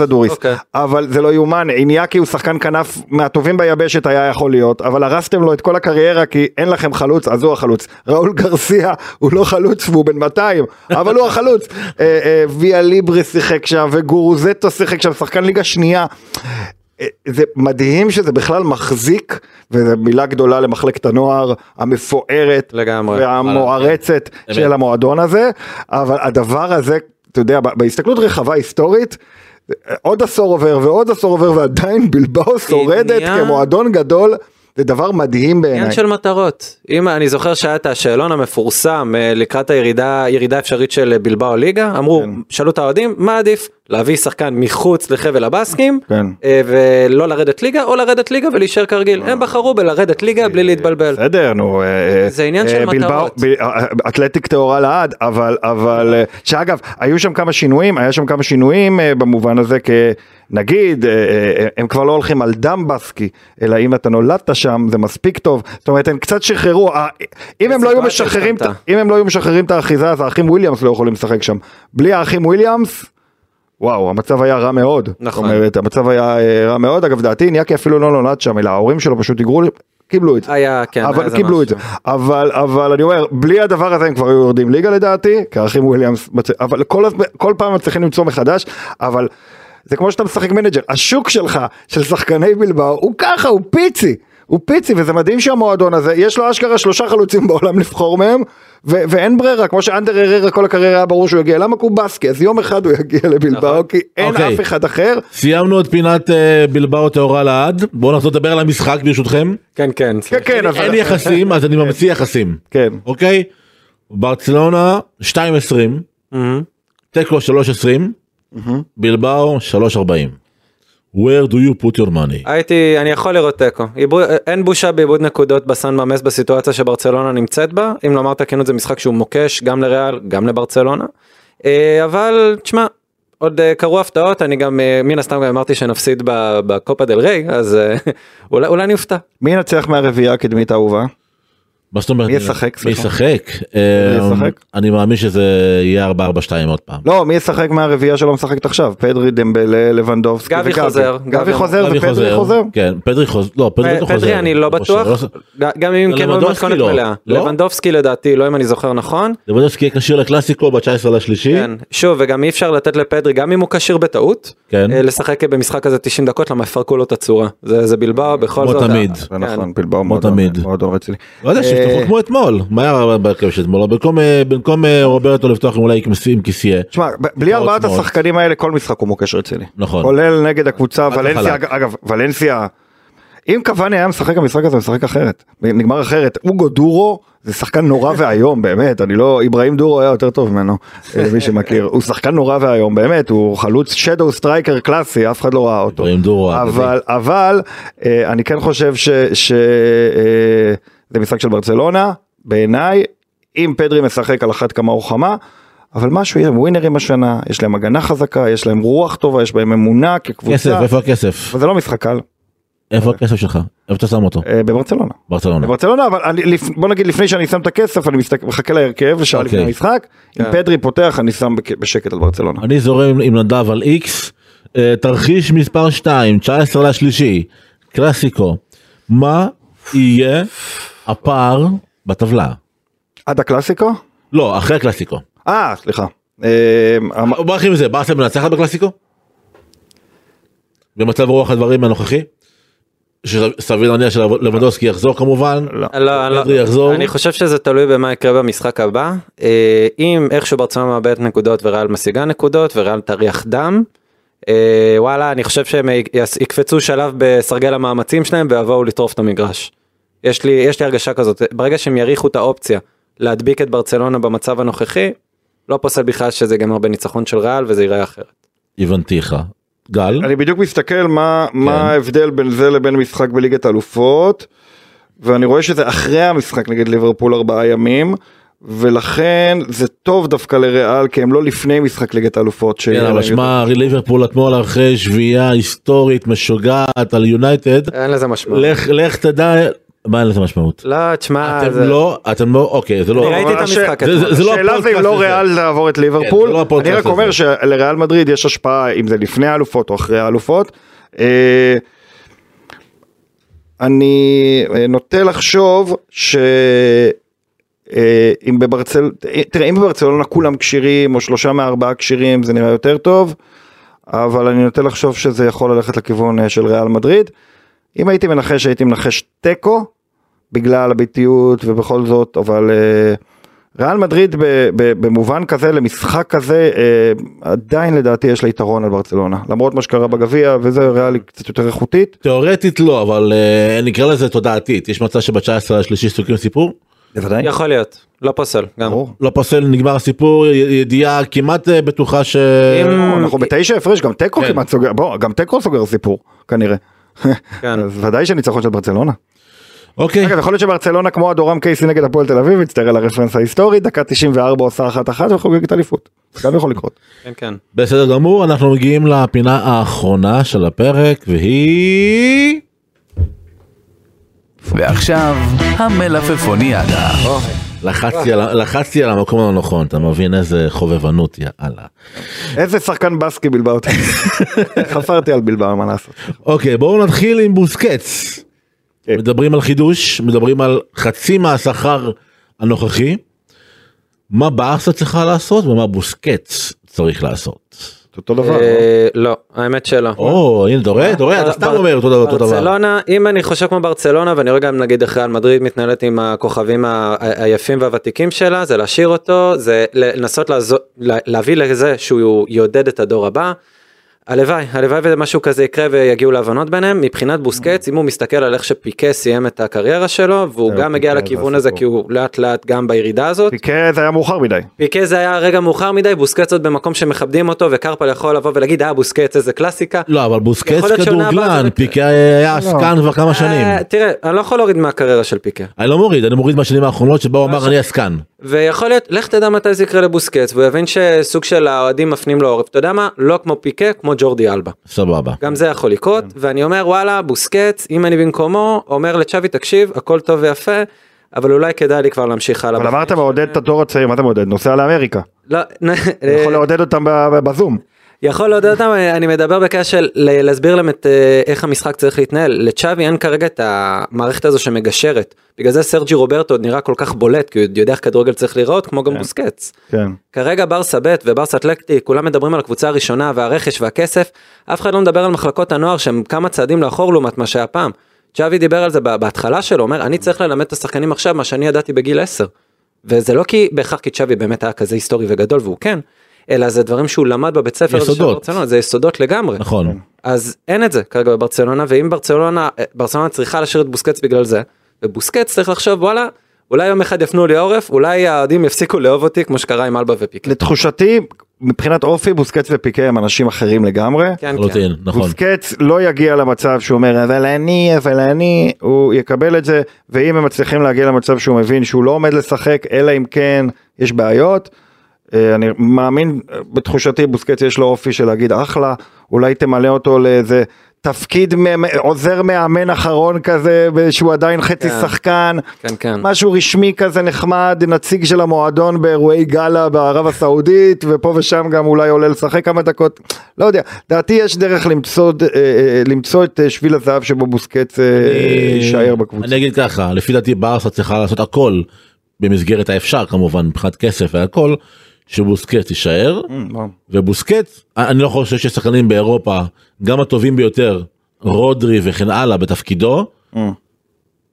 אה, הדוריס, אוקיי. אבל זה לא יאומן, איניאקי הוא שחקן כנף מהטובים ביבשת היה יכול להיות, אבל הרסתם לו את כל הקריירה כי אין לכם חלוץ, אז הוא החלוץ. ראול גרסיה הוא לא חלוץ והוא בן 200, אבל הוא החלוץ. אה, אה, ויה ליברה שיחק שם וגורוזטו שיחק שם, שחקן ליגה שנייה. זה מדהים שזה בכלל מחזיק, וזו מילה גדולה למחלקת הנוער המפוארת לגמרי. והמוערצת. של המועדון הזה, אבל הדבר הזה, אתה יודע, בהסתכלות רחבה היסטורית, עוד עשור עובר ועוד עשור עובר ועדיין בלבאו שורדת עניין- כמועדון גדול, זה דבר מדהים בעיניי. עניין של מטרות. אם אני זוכר שהיה את השאלון המפורסם אה, לקראת הירידה ירידה אפשרית של בלבאו ליגה אמרו כן. שאלו את האוהדים מה עדיף להביא שחקן מחוץ לחבל הבאסקים כן. אה, ולא לרדת ליגה או לרדת ליגה ולהישאר כרגיל הם בחרו בלרדת ליגה בלי להתבלבל. בסדר, נו. אה, זה עניין של אה, מטרות. אה, אתלטיק טהורה לעד, אבל, אבל, אה, שאגב, היו שם כמה שינויים, היה שם כמה שינויים אה, במובן הזה, כנגיד, אה, אה, הם כבר לא הולכים על דם בסקי, אלא אם אתה נולדת שם, זה מספיק טוב, זאת אומרת, הם קצת שחררו, אה, אם הם לא היו משחררים. אם הם לא היו משחררים את האחיזה, אז האחים וויליאמס לא יכולים לשחק שם. בלי האחים וויליאמס, וואו, המצב היה רע מאוד. נכון. זאת אומרת, המצב היה אה, רע מאוד, אגב, דעתי, איניאקי אפילו לא נולד שם, אלא ההורים שלו פשוט היגרו, קיבלו את זה. היה כן היה אבל איזה קיבלו את זה. משהו. אבל, אבל אני אומר, בלי הדבר הזה הם כבר היו יורדים ליגה לדעתי, כי האחים וויליאמס, אבל כל, כל פעם מצליחים למצוא מחדש, אבל זה כמו שאתה משחק מנג'ר, השוק שלך, של שחקני בלבאו, הוא ככה, הוא פיצי. הוא פיצי וזה מדהים שהמועדון הזה יש לו אשכרה שלושה חלוצים בעולם לבחור מהם ו- ואין ברירה כמו שאנדר הררה כל הקריירה היה ברור שהוא יגיע למה קובסקי אז יום אחד הוא יגיע לבלבאו כי אין אוקיי. אף אחד אחר סיימנו את פינת אה, בלבאו טהורה לעד בואו נחזור לדבר על המשחק ברשותכם. כן כן. כן כן אבל אין יחסים אז אני ממציא יחסים. כן אוקיי? ברצלונה 2.20 מהמם. תיקו 3.20 בלבאו 3.40. where do you put your money? הייתי אני יכול לראות תיקו אין בושה בעיבוד נקודות בסן ממס בסיטואציה שברצלונה נמצאת בה אם לומר את הכנות זה משחק שהוא מוקש גם לריאל גם לברצלונה אה, אבל תשמע עוד אה, קרו הפתעות אני גם אה, מן הסתם גם אמרתי שנפסיד בקופה דל ריי אז אולי אולי אני אופתע. מי ינצח מהרביעייה הקדמית האהובה? מה זאת אומרת? מי ישחק, מי סליחה? ישחק? אה? אני מאמין שזה יהיה 4-4-2 עוד פעם. לא, מי ישחק מהרביעייה שלא משחקת עכשיו? פדרי, דמבלה, לבנדובסקי גבי וגבי. חוזר, גבי גבי חוזר פדרי ופדרי חוזר? כן, פדרי חוזר. לא, פדרי לא חוזר. פדרי אני לא בטוח חושב, גם אם כן במתכונת לא. מלאה. לא? לבנדובסקי לדעתי לא אם אני זוכר נכון. לבנדובסקי יהיה כשיר לקלאסיקו ב-19 לשלישי. כן, שוב וגם אי אפשר לתת לפדרי גם אם הוא כשיר בטעות כן. אה, לשחק במשחק הזה 90 דקות למה יפרקו לו את הצורה זה זה בלבאו בכל זאת. כן. נכון, בלבאו כמו תמיד. אה, כמו אתמול. מה היה בהרכב של אתמול? במקום, אה, אה, רוברטו לפתוח אולי עם כיסי- עם כיסייה. תשמע, בלי ארבעת. השחקנים האלה כל משחק הוא מוקש רציני. נכון. כולל נגד הקבוצה ולנסיה, אגב, ולנסיה, אם קבאני היה משחק המשחק הזה, משחק אחרת. נגמר אחרת. אוגו דורו זה שחקן נורא ואיום, באמת, אני לא, אברהים דורו היה יותר טוב ממנו, אה, מי שמכיר. הוא שחקן נורא ואיום, באמת, הוא חלוץ shadow striker קלאסי, אף אחד לא ראה אותו. אברהים דורו, אבל, אבל, אני כן חושב שזה משחק של ברצלונה, בעיניי, אם פדרי משחק על אחת כמה וכמה, אבל משהו, הם ווינרים השנה, יש להם הגנה חזקה, יש להם רוח טובה, יש בהם אמונה כקבוצה, כסף, איפה הכסף? אבל זה לא משחק קל, איפה הכסף שלך? איפה אתה שם אותו? אה, בברצלונה. ברצלונה. בברצלונה, אבל אני, בוא נגיד לפני שאני שם את הכסף, אני מסתכל, מחכה להרכב, שעה אוקיי. לפני המשחק, אם כן. פדרי פותח, אני שם בשקט על ברצלונה. אני זורם עם נדב על איקס. אה, תרחיש מספר 2, 19 לשלישי, קלאסיקו. מה יהיה הפער בטבלה? עד הקלאסיקו? לא, אחרי הקלאסיקו. אה, סליחה. אה, המ- בוא נתחיל מזה, באסל מנצחת בקלאסיקו? במצב רוח הדברים הנוכחי? שסביר להניח שלבנדובסקי יחזור כמובן. לא. לא, לא- יחזור. אני חושב שזה תלוי במה יקרה במשחק הבא. אה, אם איכשהו ברצלונה מאבדת נקודות וריאל משיגה נקודות וריאל תריח דם. אה, וואלה אני חושב שהם יקפצו שלב בסרגל המאמצים שלהם ויבואו לטרוף את המגרש. יש לי יש לי הרגשה כזאת ברגע שהם יריחו את האופציה להדביק את ברצלונה במצב הנוכחי לא פוסל בכלל שזה ייגמר בניצחון של ריאל וזה ייראה אחרת. הבנתיך. גל? אני בדיוק מסתכל מה, כן. מה ההבדל בין זה לבין משחק בליגת האלופות ואני רואה שזה אחרי המשחק נגד ליברפול ארבעה ימים ולכן זה טוב דווקא לריאל כי הם לא לפני משחק ליגת האלופות. כן, אבל שמע, ליברפול אתמול אחרי שביעייה היסטורית משוגעת על יונייטד, אין לזה משמעות. לך לך תדע, מה אין לזה משמעות? לא, תשמע, אתם זה- לא, אתם לא, אוקיי, זה לא, אני ראיתי את המשחק זה- אתמול. זה לא השאלה זה אם הפודקאסט לא הזה. ריאל לעבור את ליברפול, זה לא הפודקאסט אני רק אומר הזה. שלריאל מדריד יש השפעה אם זה לפני האלופות או אחרי האלופות. אה, אני אה, נוטה לחשוב ש... אה, אם בברצל... תראה אם בברצלונה כולם כשירים או שלושה מארבעה כשירים זה נראה יותר טוב, אבל אני נוטה לחשוב שזה יכול ללכת לכיוון של ריאל מדריד. אם הייתי מנחש הייתי מנחש תיקו בגלל הביתיות ובכל זאת אבל אה, ריאל מדריד במובן כזה למשחק כזה אה, עדיין לדעתי יש לה יתרון על ברצלונה למרות מה שקרה בגביע וזה ריאל היא קצת יותר איכותית. תיאורטית לא, אבל אה, נקרא לזה תודעתית, יש מצב שב-19 השלישי סוגרים סיפור? בוודאי. יכול להיות, לא פוסל, גם. לא פוסל, נגמר הסיפור, ידיעה כמעט בטוחה ש... אם- אנחנו בתשע הפרש גם תיקו כן. כמעט סוגר בוא גם תיקו סוגר סיפור כנראה. כן. אז ודאי שניצחון של ברצלונה. אוקיי, אגב יכול להיות שברצלונה כמו הדורם קייסי נגד הפועל תל אביב מצטער על הרפרנס ההיסטורי דקה 94 עושה אחת אחת וחוגגת אליפות. גם יכול לקרות. כן, כן. בסדר גמור, אנחנו מגיעים לפינה האחרונה של הפרק, והיא... ועכשיו, המלפפוניאדה. לחצתי על, לחצתי על המקום הנכון, אתה מבין איזה חובבנות, יאללה. איזה שחקן בסקי בלבאו אותי. חפרתי על בלבאו מה לעשות. אוקיי, בואו נתחיל עם בוסקץ. כן. מדברים על חידוש, מדברים על חצי מהשכר הנוכחי. מה בארסה צריכה לעשות ומה בוסקץ צריך לעשות. אותו דבר. אה, לא, האמת שלא. או, הנה, אתה רואה? אתה רואה? אתה סתם אומר אותו דבר. ברצלונה, אם אני חושב כמו ברצלונה ואני רואה גם נגיד איך ריאל מדריד מתנהלת עם הכוכבים היפים והוותיקים שלה, זה להשאיר אותו, זה לנסות להביא לזה שהוא יעודד את הדור הבא. הלוואי, הלוואי ומשהו כזה יקרה ויגיעו להבנות ביניהם. מבחינת בוסקץ, אם הוא מסתכל על איך שפיקה סיים את הקריירה שלו, והוא גם מגיע לכיוון זה הזה. כי הוא לאט לאט גם בירידה הזאת. פיקה זה היה מאוחר מדי. פיקה זה היה רגע מאוחר מדי, בוסקץ עוד במקום שמכבדים אותו, וקרפל יכול לבוא ולהגיד, אה בוסקץ איזה קלאסיקה. לא, אבל בוסקץ כדורגלן, פיקה היה עסקן כבר כמה שנים. אה, תראה, אני לא יכול להוריד מהקריירה של פיקה. אני לא מוריד, אני מוריד מהשנים האחרונות שבו הוא אמר אני עסקן. ויכול להיות, לך תדע מתי זה יקרה לבוסקץ, והוא יבין שסוג של האוהדים מפנים לו עורף. אתה יודע מה? לא כמו פיקה, כמו ג'ורדי אלבה. סבבה. גם זה יכול לקרות, ואני אומר וואלה, בוסקץ, אם אני במקומו, אומר לצ'אבי תקשיב, הכל טוב ויפה, אבל אולי כדאי לי כבר להמשיך הלאה. אבל אמרת מעודד את הדור הצעיר מה אתה מעודד נוסע לאמריקה. לא, יכול לעודד אותם בזום. יכול לעודד אותם, אני מדבר בקטע של להסביר להם את אה, איך המשחק צריך להתנהל. לצ'אבי אין כרגע את המערכת הזו שמגשרת. בגלל זה סרג'י רוברטו נראה כל כך בולט, כי הוא יודע איך כדורגל צריך להיראות, כמו גם בוסקץ. כן. כרגע ברסה ב' וברסה אתלקטי, כולם מדברים על הקבוצה הראשונה והרכש והכסף, אף אחד לא מדבר על מחלקות הנוער שהם כמה צעדים לאחור לעומת מה שהיה פעם. צ'אבי דיבר על זה בהתחלה שלו, אומר, אני צריך ללמד את השחקנים עכשיו מה שאני ידעתי בגיל 10. וזה לא כי בהכרח כי צ'אבי באמת היה כזה היסטורי וגדול והוא כן, אלא זה דברים שהוא למד בבית ספר יסודות. ברצלונה, זה יסודות לגמרי. נכון. אז אין את זה כרגע בברצלונה, ואם ברצלונה, ברצלונה צריכה להשאיר את בוסקץ בגלל זה, ובוסקץ צריך לחשוב וואלה, אולי יום אחד יפנו לי עורף, אולי האוהדים יפסיקו לאהוב אותי כמו שקרה עם אלבה ופיקה. לתחושתי מבחינת אופי בוסקץ ופיקה הם אנשים אחרים לגמרי. כן, כן. לחלוטין, נכון. בוסקץ לא יגיע למצב שהוא אומר אבל אני אבל אני הוא יקבל את זה ואם הם מצליחים להגיע למצב שהוא מבין שהוא לא עומד לשחק אלא אם כן יש בעיות. אה, אני מאמין אה, בתחושתי בוסקץ יש לו אופי של להגיד אחלה אולי תמלא אותו לאיזה תפקיד עוזר מאמן אחרון כזה שהוא עדיין חצי כן. שחקן כן, כן. משהו רשמי כזה נחמד נציג של המועדון באירועי גאלה בערב הסעודית ופה ושם גם אולי עולה לשחק כמה דקות לא יודע דעתי יש דרך למצוא אה, למצוא את שביל הזהב שבו בוסקץ יישאר בקבוצה. אני אגיד ככה, לפי דעתי ברסה צריכה לעשות הכל במסגרת האפשר כמובן מבחינת כסף והכל, שבוסקט יישאר, ובוסקט, אני לא חושב שיש שחקנים באירופה, גם הטובים ביותר, רודרי וכן הלאה בתפקידו,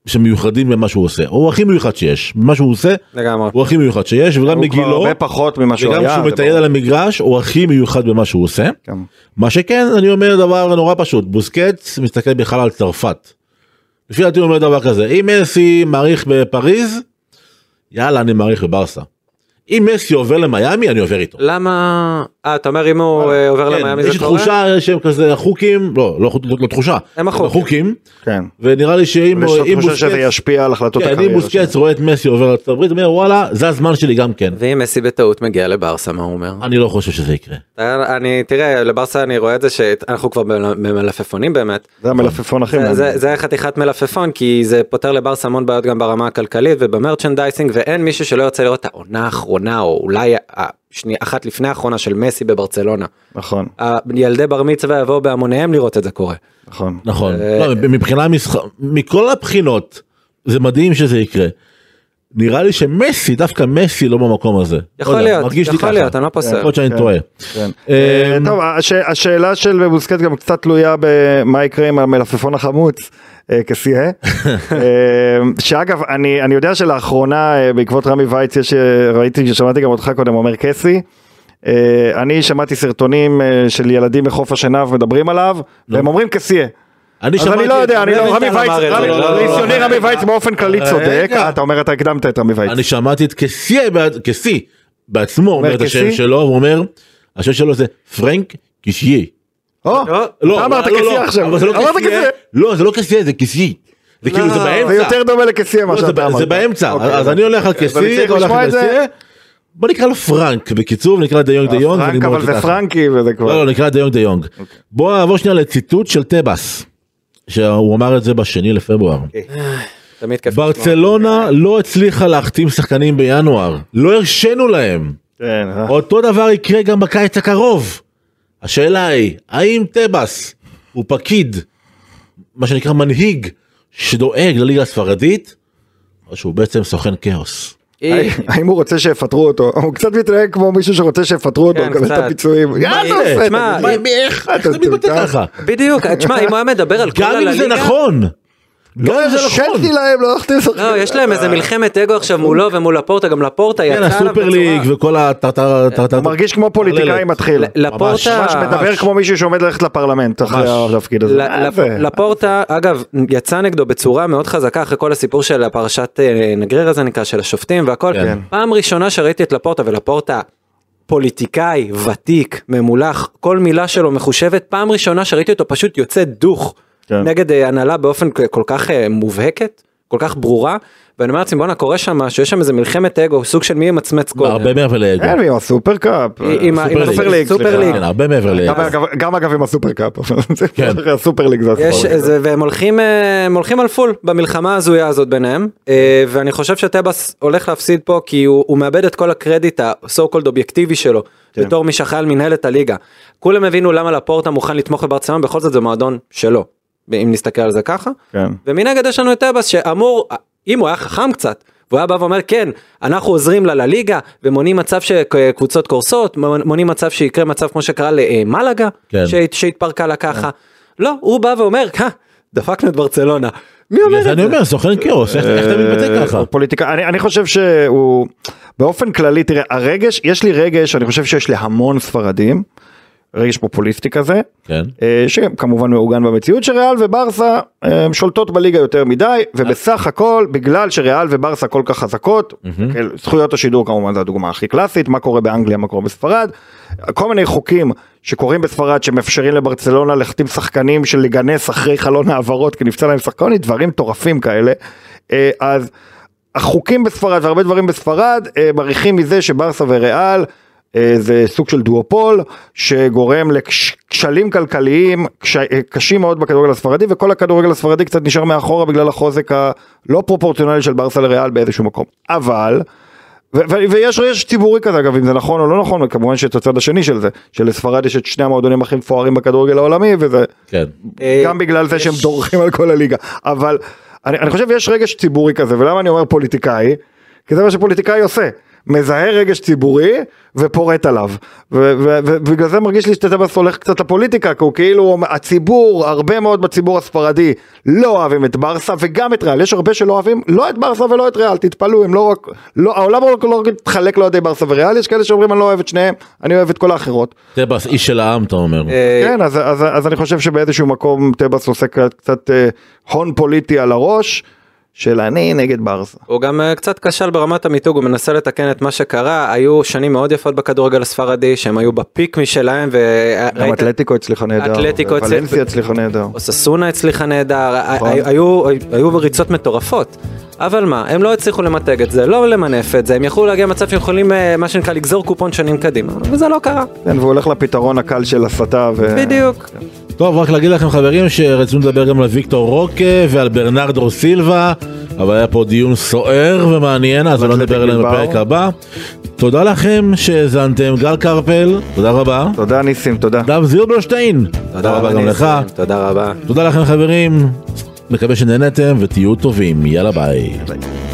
שמיוחדים במה שהוא עושה. הוא הכי מיוחד שיש, במה שהוא עושה, לגמרי. הוא הכי מיוחד שיש, וגם בגילו, הרבה פחות ממה שהוא וגם היה. כשהוא זה מטייל. על המגרש, הוא הכי מיוחד במה שהוא עושה. כן. מה שכן, אני אומר דבר נורא פשוט, בוסקץ מסתכל בכלל על צרפת. לפי דעתי הוא אומר דבר כזה, אם מסי מעריך בפריז, יאללה אני מעריך בברסה. אם מסי עובר למיאמי אני עובר איתו. למה אה, אתה אומר אם הוא אה, עובר כן, למיאמי יש זה קורה? תחושה שהם כזה החוקים, לא, לא, לא, לא תחושה, הם החוקים. כן. ונראה לי שאם אם תחושה שזה בוסקץ- ישפיע על החלטות כן, אם הקריירה שלו. בוסקץ רואה את מסי עובר לארצות הברית, הוא אומר וואלה, זה הזמן שלי גם כן. ואם מסי בטעות מגיע לברסה, מה הוא אומר? אני לא חושב שזה יקרה. אני, תראה, לברסה אני רואה את זה שאנחנו כבר במלפפונים באמת. זה המלפפון הכי זה, מעניין. זה, זה חתיכת מלפפון כי זה פותר לברסה המון בעיות גם ברמה הכלכלית ובמרצ'נדייסינג ואין מישהו שלא ירצה לראות את העונה האחרונה או אולי השני, אחת לפני האחרונה של מסי בברצלונה. נכון, ילדי בר מצווה יבואו בהמוניהם לראות את זה קורה. נכון. נכון. אה, לא, מבחינה משחק, מכל הבחינות, זה מדהים שזה יקרה. נראה לי שמסי, דווקא מסי לא במקום הזה. יכול לא להיות, יכול ככה. להיות, אני לא פוסל. יכול להיות שאני כן. טועה. כן. אה, אה, טוב, הש- השאלה של בוסקט גם קצת תלויה במה יקרה עם המלפפון החמוץ. אה, כסייה, אה, שאגב אני אני יודע שלאחרונה אה, בעקבות רמי וייץ יש ראיתי שמעתי גם אותך קודם אומר קסי. אני שמעתי סרטונים של ילדים מחוף השנהב מדברים עליו והם אומרים קסיה. אני אז אני שמעתי לא יודע, אני לא, רמי רמי וייץ, לא, לא, לא. ניסיוני רמי וייץ באופן כללי צודק. אתה אומר אתה הקדמת את רמי וייץ. אני שמעתי את קסי, בעד- קסי בעצמו אומר את השם? שלו, הוא אומר, השם שלו זה פרנק קישייה. לא, אתה אמרת לא, לא, קסיה עכשיו, אבל זה לא אמרת קסיה. לא זה לא קסיה זה קסי. זה כאילו זה באמצע. זה יותר דומה לקסיה מה לא, זה שאתה אמרת. זה באמצע, אוקיי, אז אני הולך על אתה הולך. קסי. בוא נקרא לו פרנק בקיצור נקרא דיונג דיונג. פרנק ונגמור אבל זה. פרנקי וזה כבר. לא, לא, נקרא דיונג דיונג. בוא נעבור שנייה לציטוט של טבס. שהוא אמר את זה בשני לפברואר. כיף. ברצלונה לא הצליחה להחתים שחקנים בינואר. לא הרשינו להם. כן, אה. אותו דבר יקרה גם בקיץ הקרוב. השאלה היא, האם טבס הוא פקיד, מה שנקרא מנהיג, שדואג לליגה הספרדית, או שהוא בעצם סוכן כאוס? אה, האם הוא רוצה שיפטרו אותו? הוא קצת מתנהג כמו מישהו שרוצה שיפטרו אותו, כן, לקבל את קצת. הפיצויים. יאללה, מה? עושה, איך זה מתבטא? ככה? בדיוק, תשמע, אם הוא היה מדבר על כל גם אם זה הליגה, נכון. לא, זה נכון. הרשיתי להם, לא הלכתי לשחק. לא, יש להם איזה מלחמת אגו עכשיו מולו ומול לפורטה, גם לפורטה כן, יצא עליו הסופר ליג בצורה... וכל הטרטר... מרגיש כמו פוליטיקאי מתחיל. לפורטה... ממש מדבר כמו מישהו שעומד ללכת לפרלמנט אחרי. התפקיד הזה. אה, לפורטה אגב יצא נגדו בצורה מאוד חזקה אחרי כל הסיפור של הפרשת אה, נגרר הזה נקרא של השופטים והכל כן. פעם ראשונה שראיתי את לפורטה ולפורטה פוליטיקאי ותיק ממולח כל מילה שלו מחושבת פעם ראשונה שראיתי אותו פשוט יוצא דוך כן. נגד אה, הנהלה באופן כל כך אה, מובהקת כל כך ברורה ואני אומר לעצמי בואנה קורה שם משהו יש שם איזה מלחמת אגו סוג של מי ימצמץ קודם. הרבה מעבר לאגו. כן, ועם הסופר קאפ. עם הסופר ליג, סופר. ליג. כן, הרבה מעבר גם לאגו. גם אגב עם הסופר קאפ. כן. הסופר ליג זה. איזה והם הולכים אה, הולכים על פול במלחמה ההזויה הזאת ביניהם ואני חושב שטבס הולך להפסיד פה כי הוא, מאבד את כל הקרדיט ה-so called אובייקטיבי שלו כן. בתור מי שאחראי על מנהלת הליגה. כולם הבינו למה לפורטה מוכן לתמוך בברצלונה בכל זאת זה מועדון שלו אם נסתכל על זה ככה כן. ומנגד יש לנו את טבס שאמור אם הוא היה חכם קצת. והוא היה בא ואומר כן אנחנו עוזרים לה לליגה ומונעים מצב שקבוצות קורסות מונעים מצב שיקרה מצב כמו שקרה למלאגה כן. שהת- שהתפרקה לה ככה. לא הוא בא ואומר "אה, דפקנו את ברצלונה. מי אומר את אני זה? אומר סוכן כאוס, איך אתה מתבטא אה, ככה? הוא פוליטיקאי, אני, אני חושב שהוא, באופן כללי, תראה, הרגש, יש לי רגש, אני חושב שיש להמון ספרדים, רגש פופוליסטי כזה, כן. אה, שכמובן מעוגן במציאות שריאל וברסה אה, שולטות בליגה יותר מדי, ובסך הכל, בגלל שריאל וברסה כל כך חזקות, כן, זכויות השידור כמובן זה הדוגמה הכי קלאסית, מה קורה באנגליה, מה קורה בספרד, כל מיני חוקים שקורים בספרד שמאפשרים לברצלונה להחתים שחקנים של לגנס אחרי חלון העברות כי נפצע להם שחקן, דברים מטורפים כאלה, אה, אז החוקים בספרד והרבה דברים בספרד מריחים מזה שברסה וריאל זה סוג של דואופול שגורם לכשלים כלכליים קש, אה, קשים מאוד בכדורגל הספרדי וכל הכדורגל הספרדי קצת נשאר מאחורה בגלל החוזק הלא פרופורציונלי של ברסה לריאל באיזשהו מקום. אבל ו- ו- ויש רגש ציבורי כזה אגב אם זה נכון או לא נכון וכמובן שיש את הצד השני של זה שלספרד יש את שני המועדונים הכי מפוארים בכדורגל העולמי וזה כן. אה, גם בגלל זה יש- שהם דורכים על כל הליגה אבל אני, אני חושב יש רגש ציבורי כזה ולמה אני אומר פוליטיקאי כי זה מה שפוליטיקאי עושה מזהה רגש ציבורי ופורט עליו. ובגלל זה מרגיש לי שטטבס הולך קצת לפוליטיקה כי הוא כאילו הציבור הרבה מאוד בציבור הספרדי לא אוהבים את ברסה וגם את ריאל. יש הרבה שלא אוהבים לא את ברסה ולא את ריאל תתפלאו הם לא רק לא העולם לא לא רק מתחלק לאוהדי ברסה וריאל יש כאלה שאומרים אני לא אוהב את שניהם אני אוהב את כל האחרות. טבס איש של העם אתה אומר. אה, כן, אז, אז, אז אני חושב שבאיזשהו מקום טבס עושה קצת, קצת אה, הון פוליטי על הראש, של אני נגד ברסה. הוא גם אה, קצת כשל ברמת המיתוג, הוא מנסה לתקן את מה שקרה, היו שנים מאוד יפות בכדורגל הספרדי, שהם היו בפיק משלהם, גם אתלטיקו הצליחה נהדר, ולנסיה הצליחה נהדר. אוססונה הצליחה נהדר, נכון. היו- ריצות מטורפות. אבל מה, הם לא הצליחו למתג את זה, לא למנף את זה, הם יכלו להגיע למצב שהם יכולים, אה, מה שנקרא, לגזור קופון שנים קדימה, וזה לא קרה. כן, והוא הולך לפתרון הקל של הסתה. ו... בדיוק. טוב רק להגיד לכם חברים שרצינו לדבר גם על ויקטור רוקה ועל ברנרדו סילבה אבל היה פה דיון סוער ומעניין אז לא נדבר עליהם. בפרק הבא. תודה לכם שהאזנתם גל קרפל תודה רבה. תודה ניסים, תודה. דב זילברשטיין תודה רבה גם לך. תודה רבה. תודה לכם חברים מקווה שנהנתם ותהיו טובים יאללה ביי. ביי.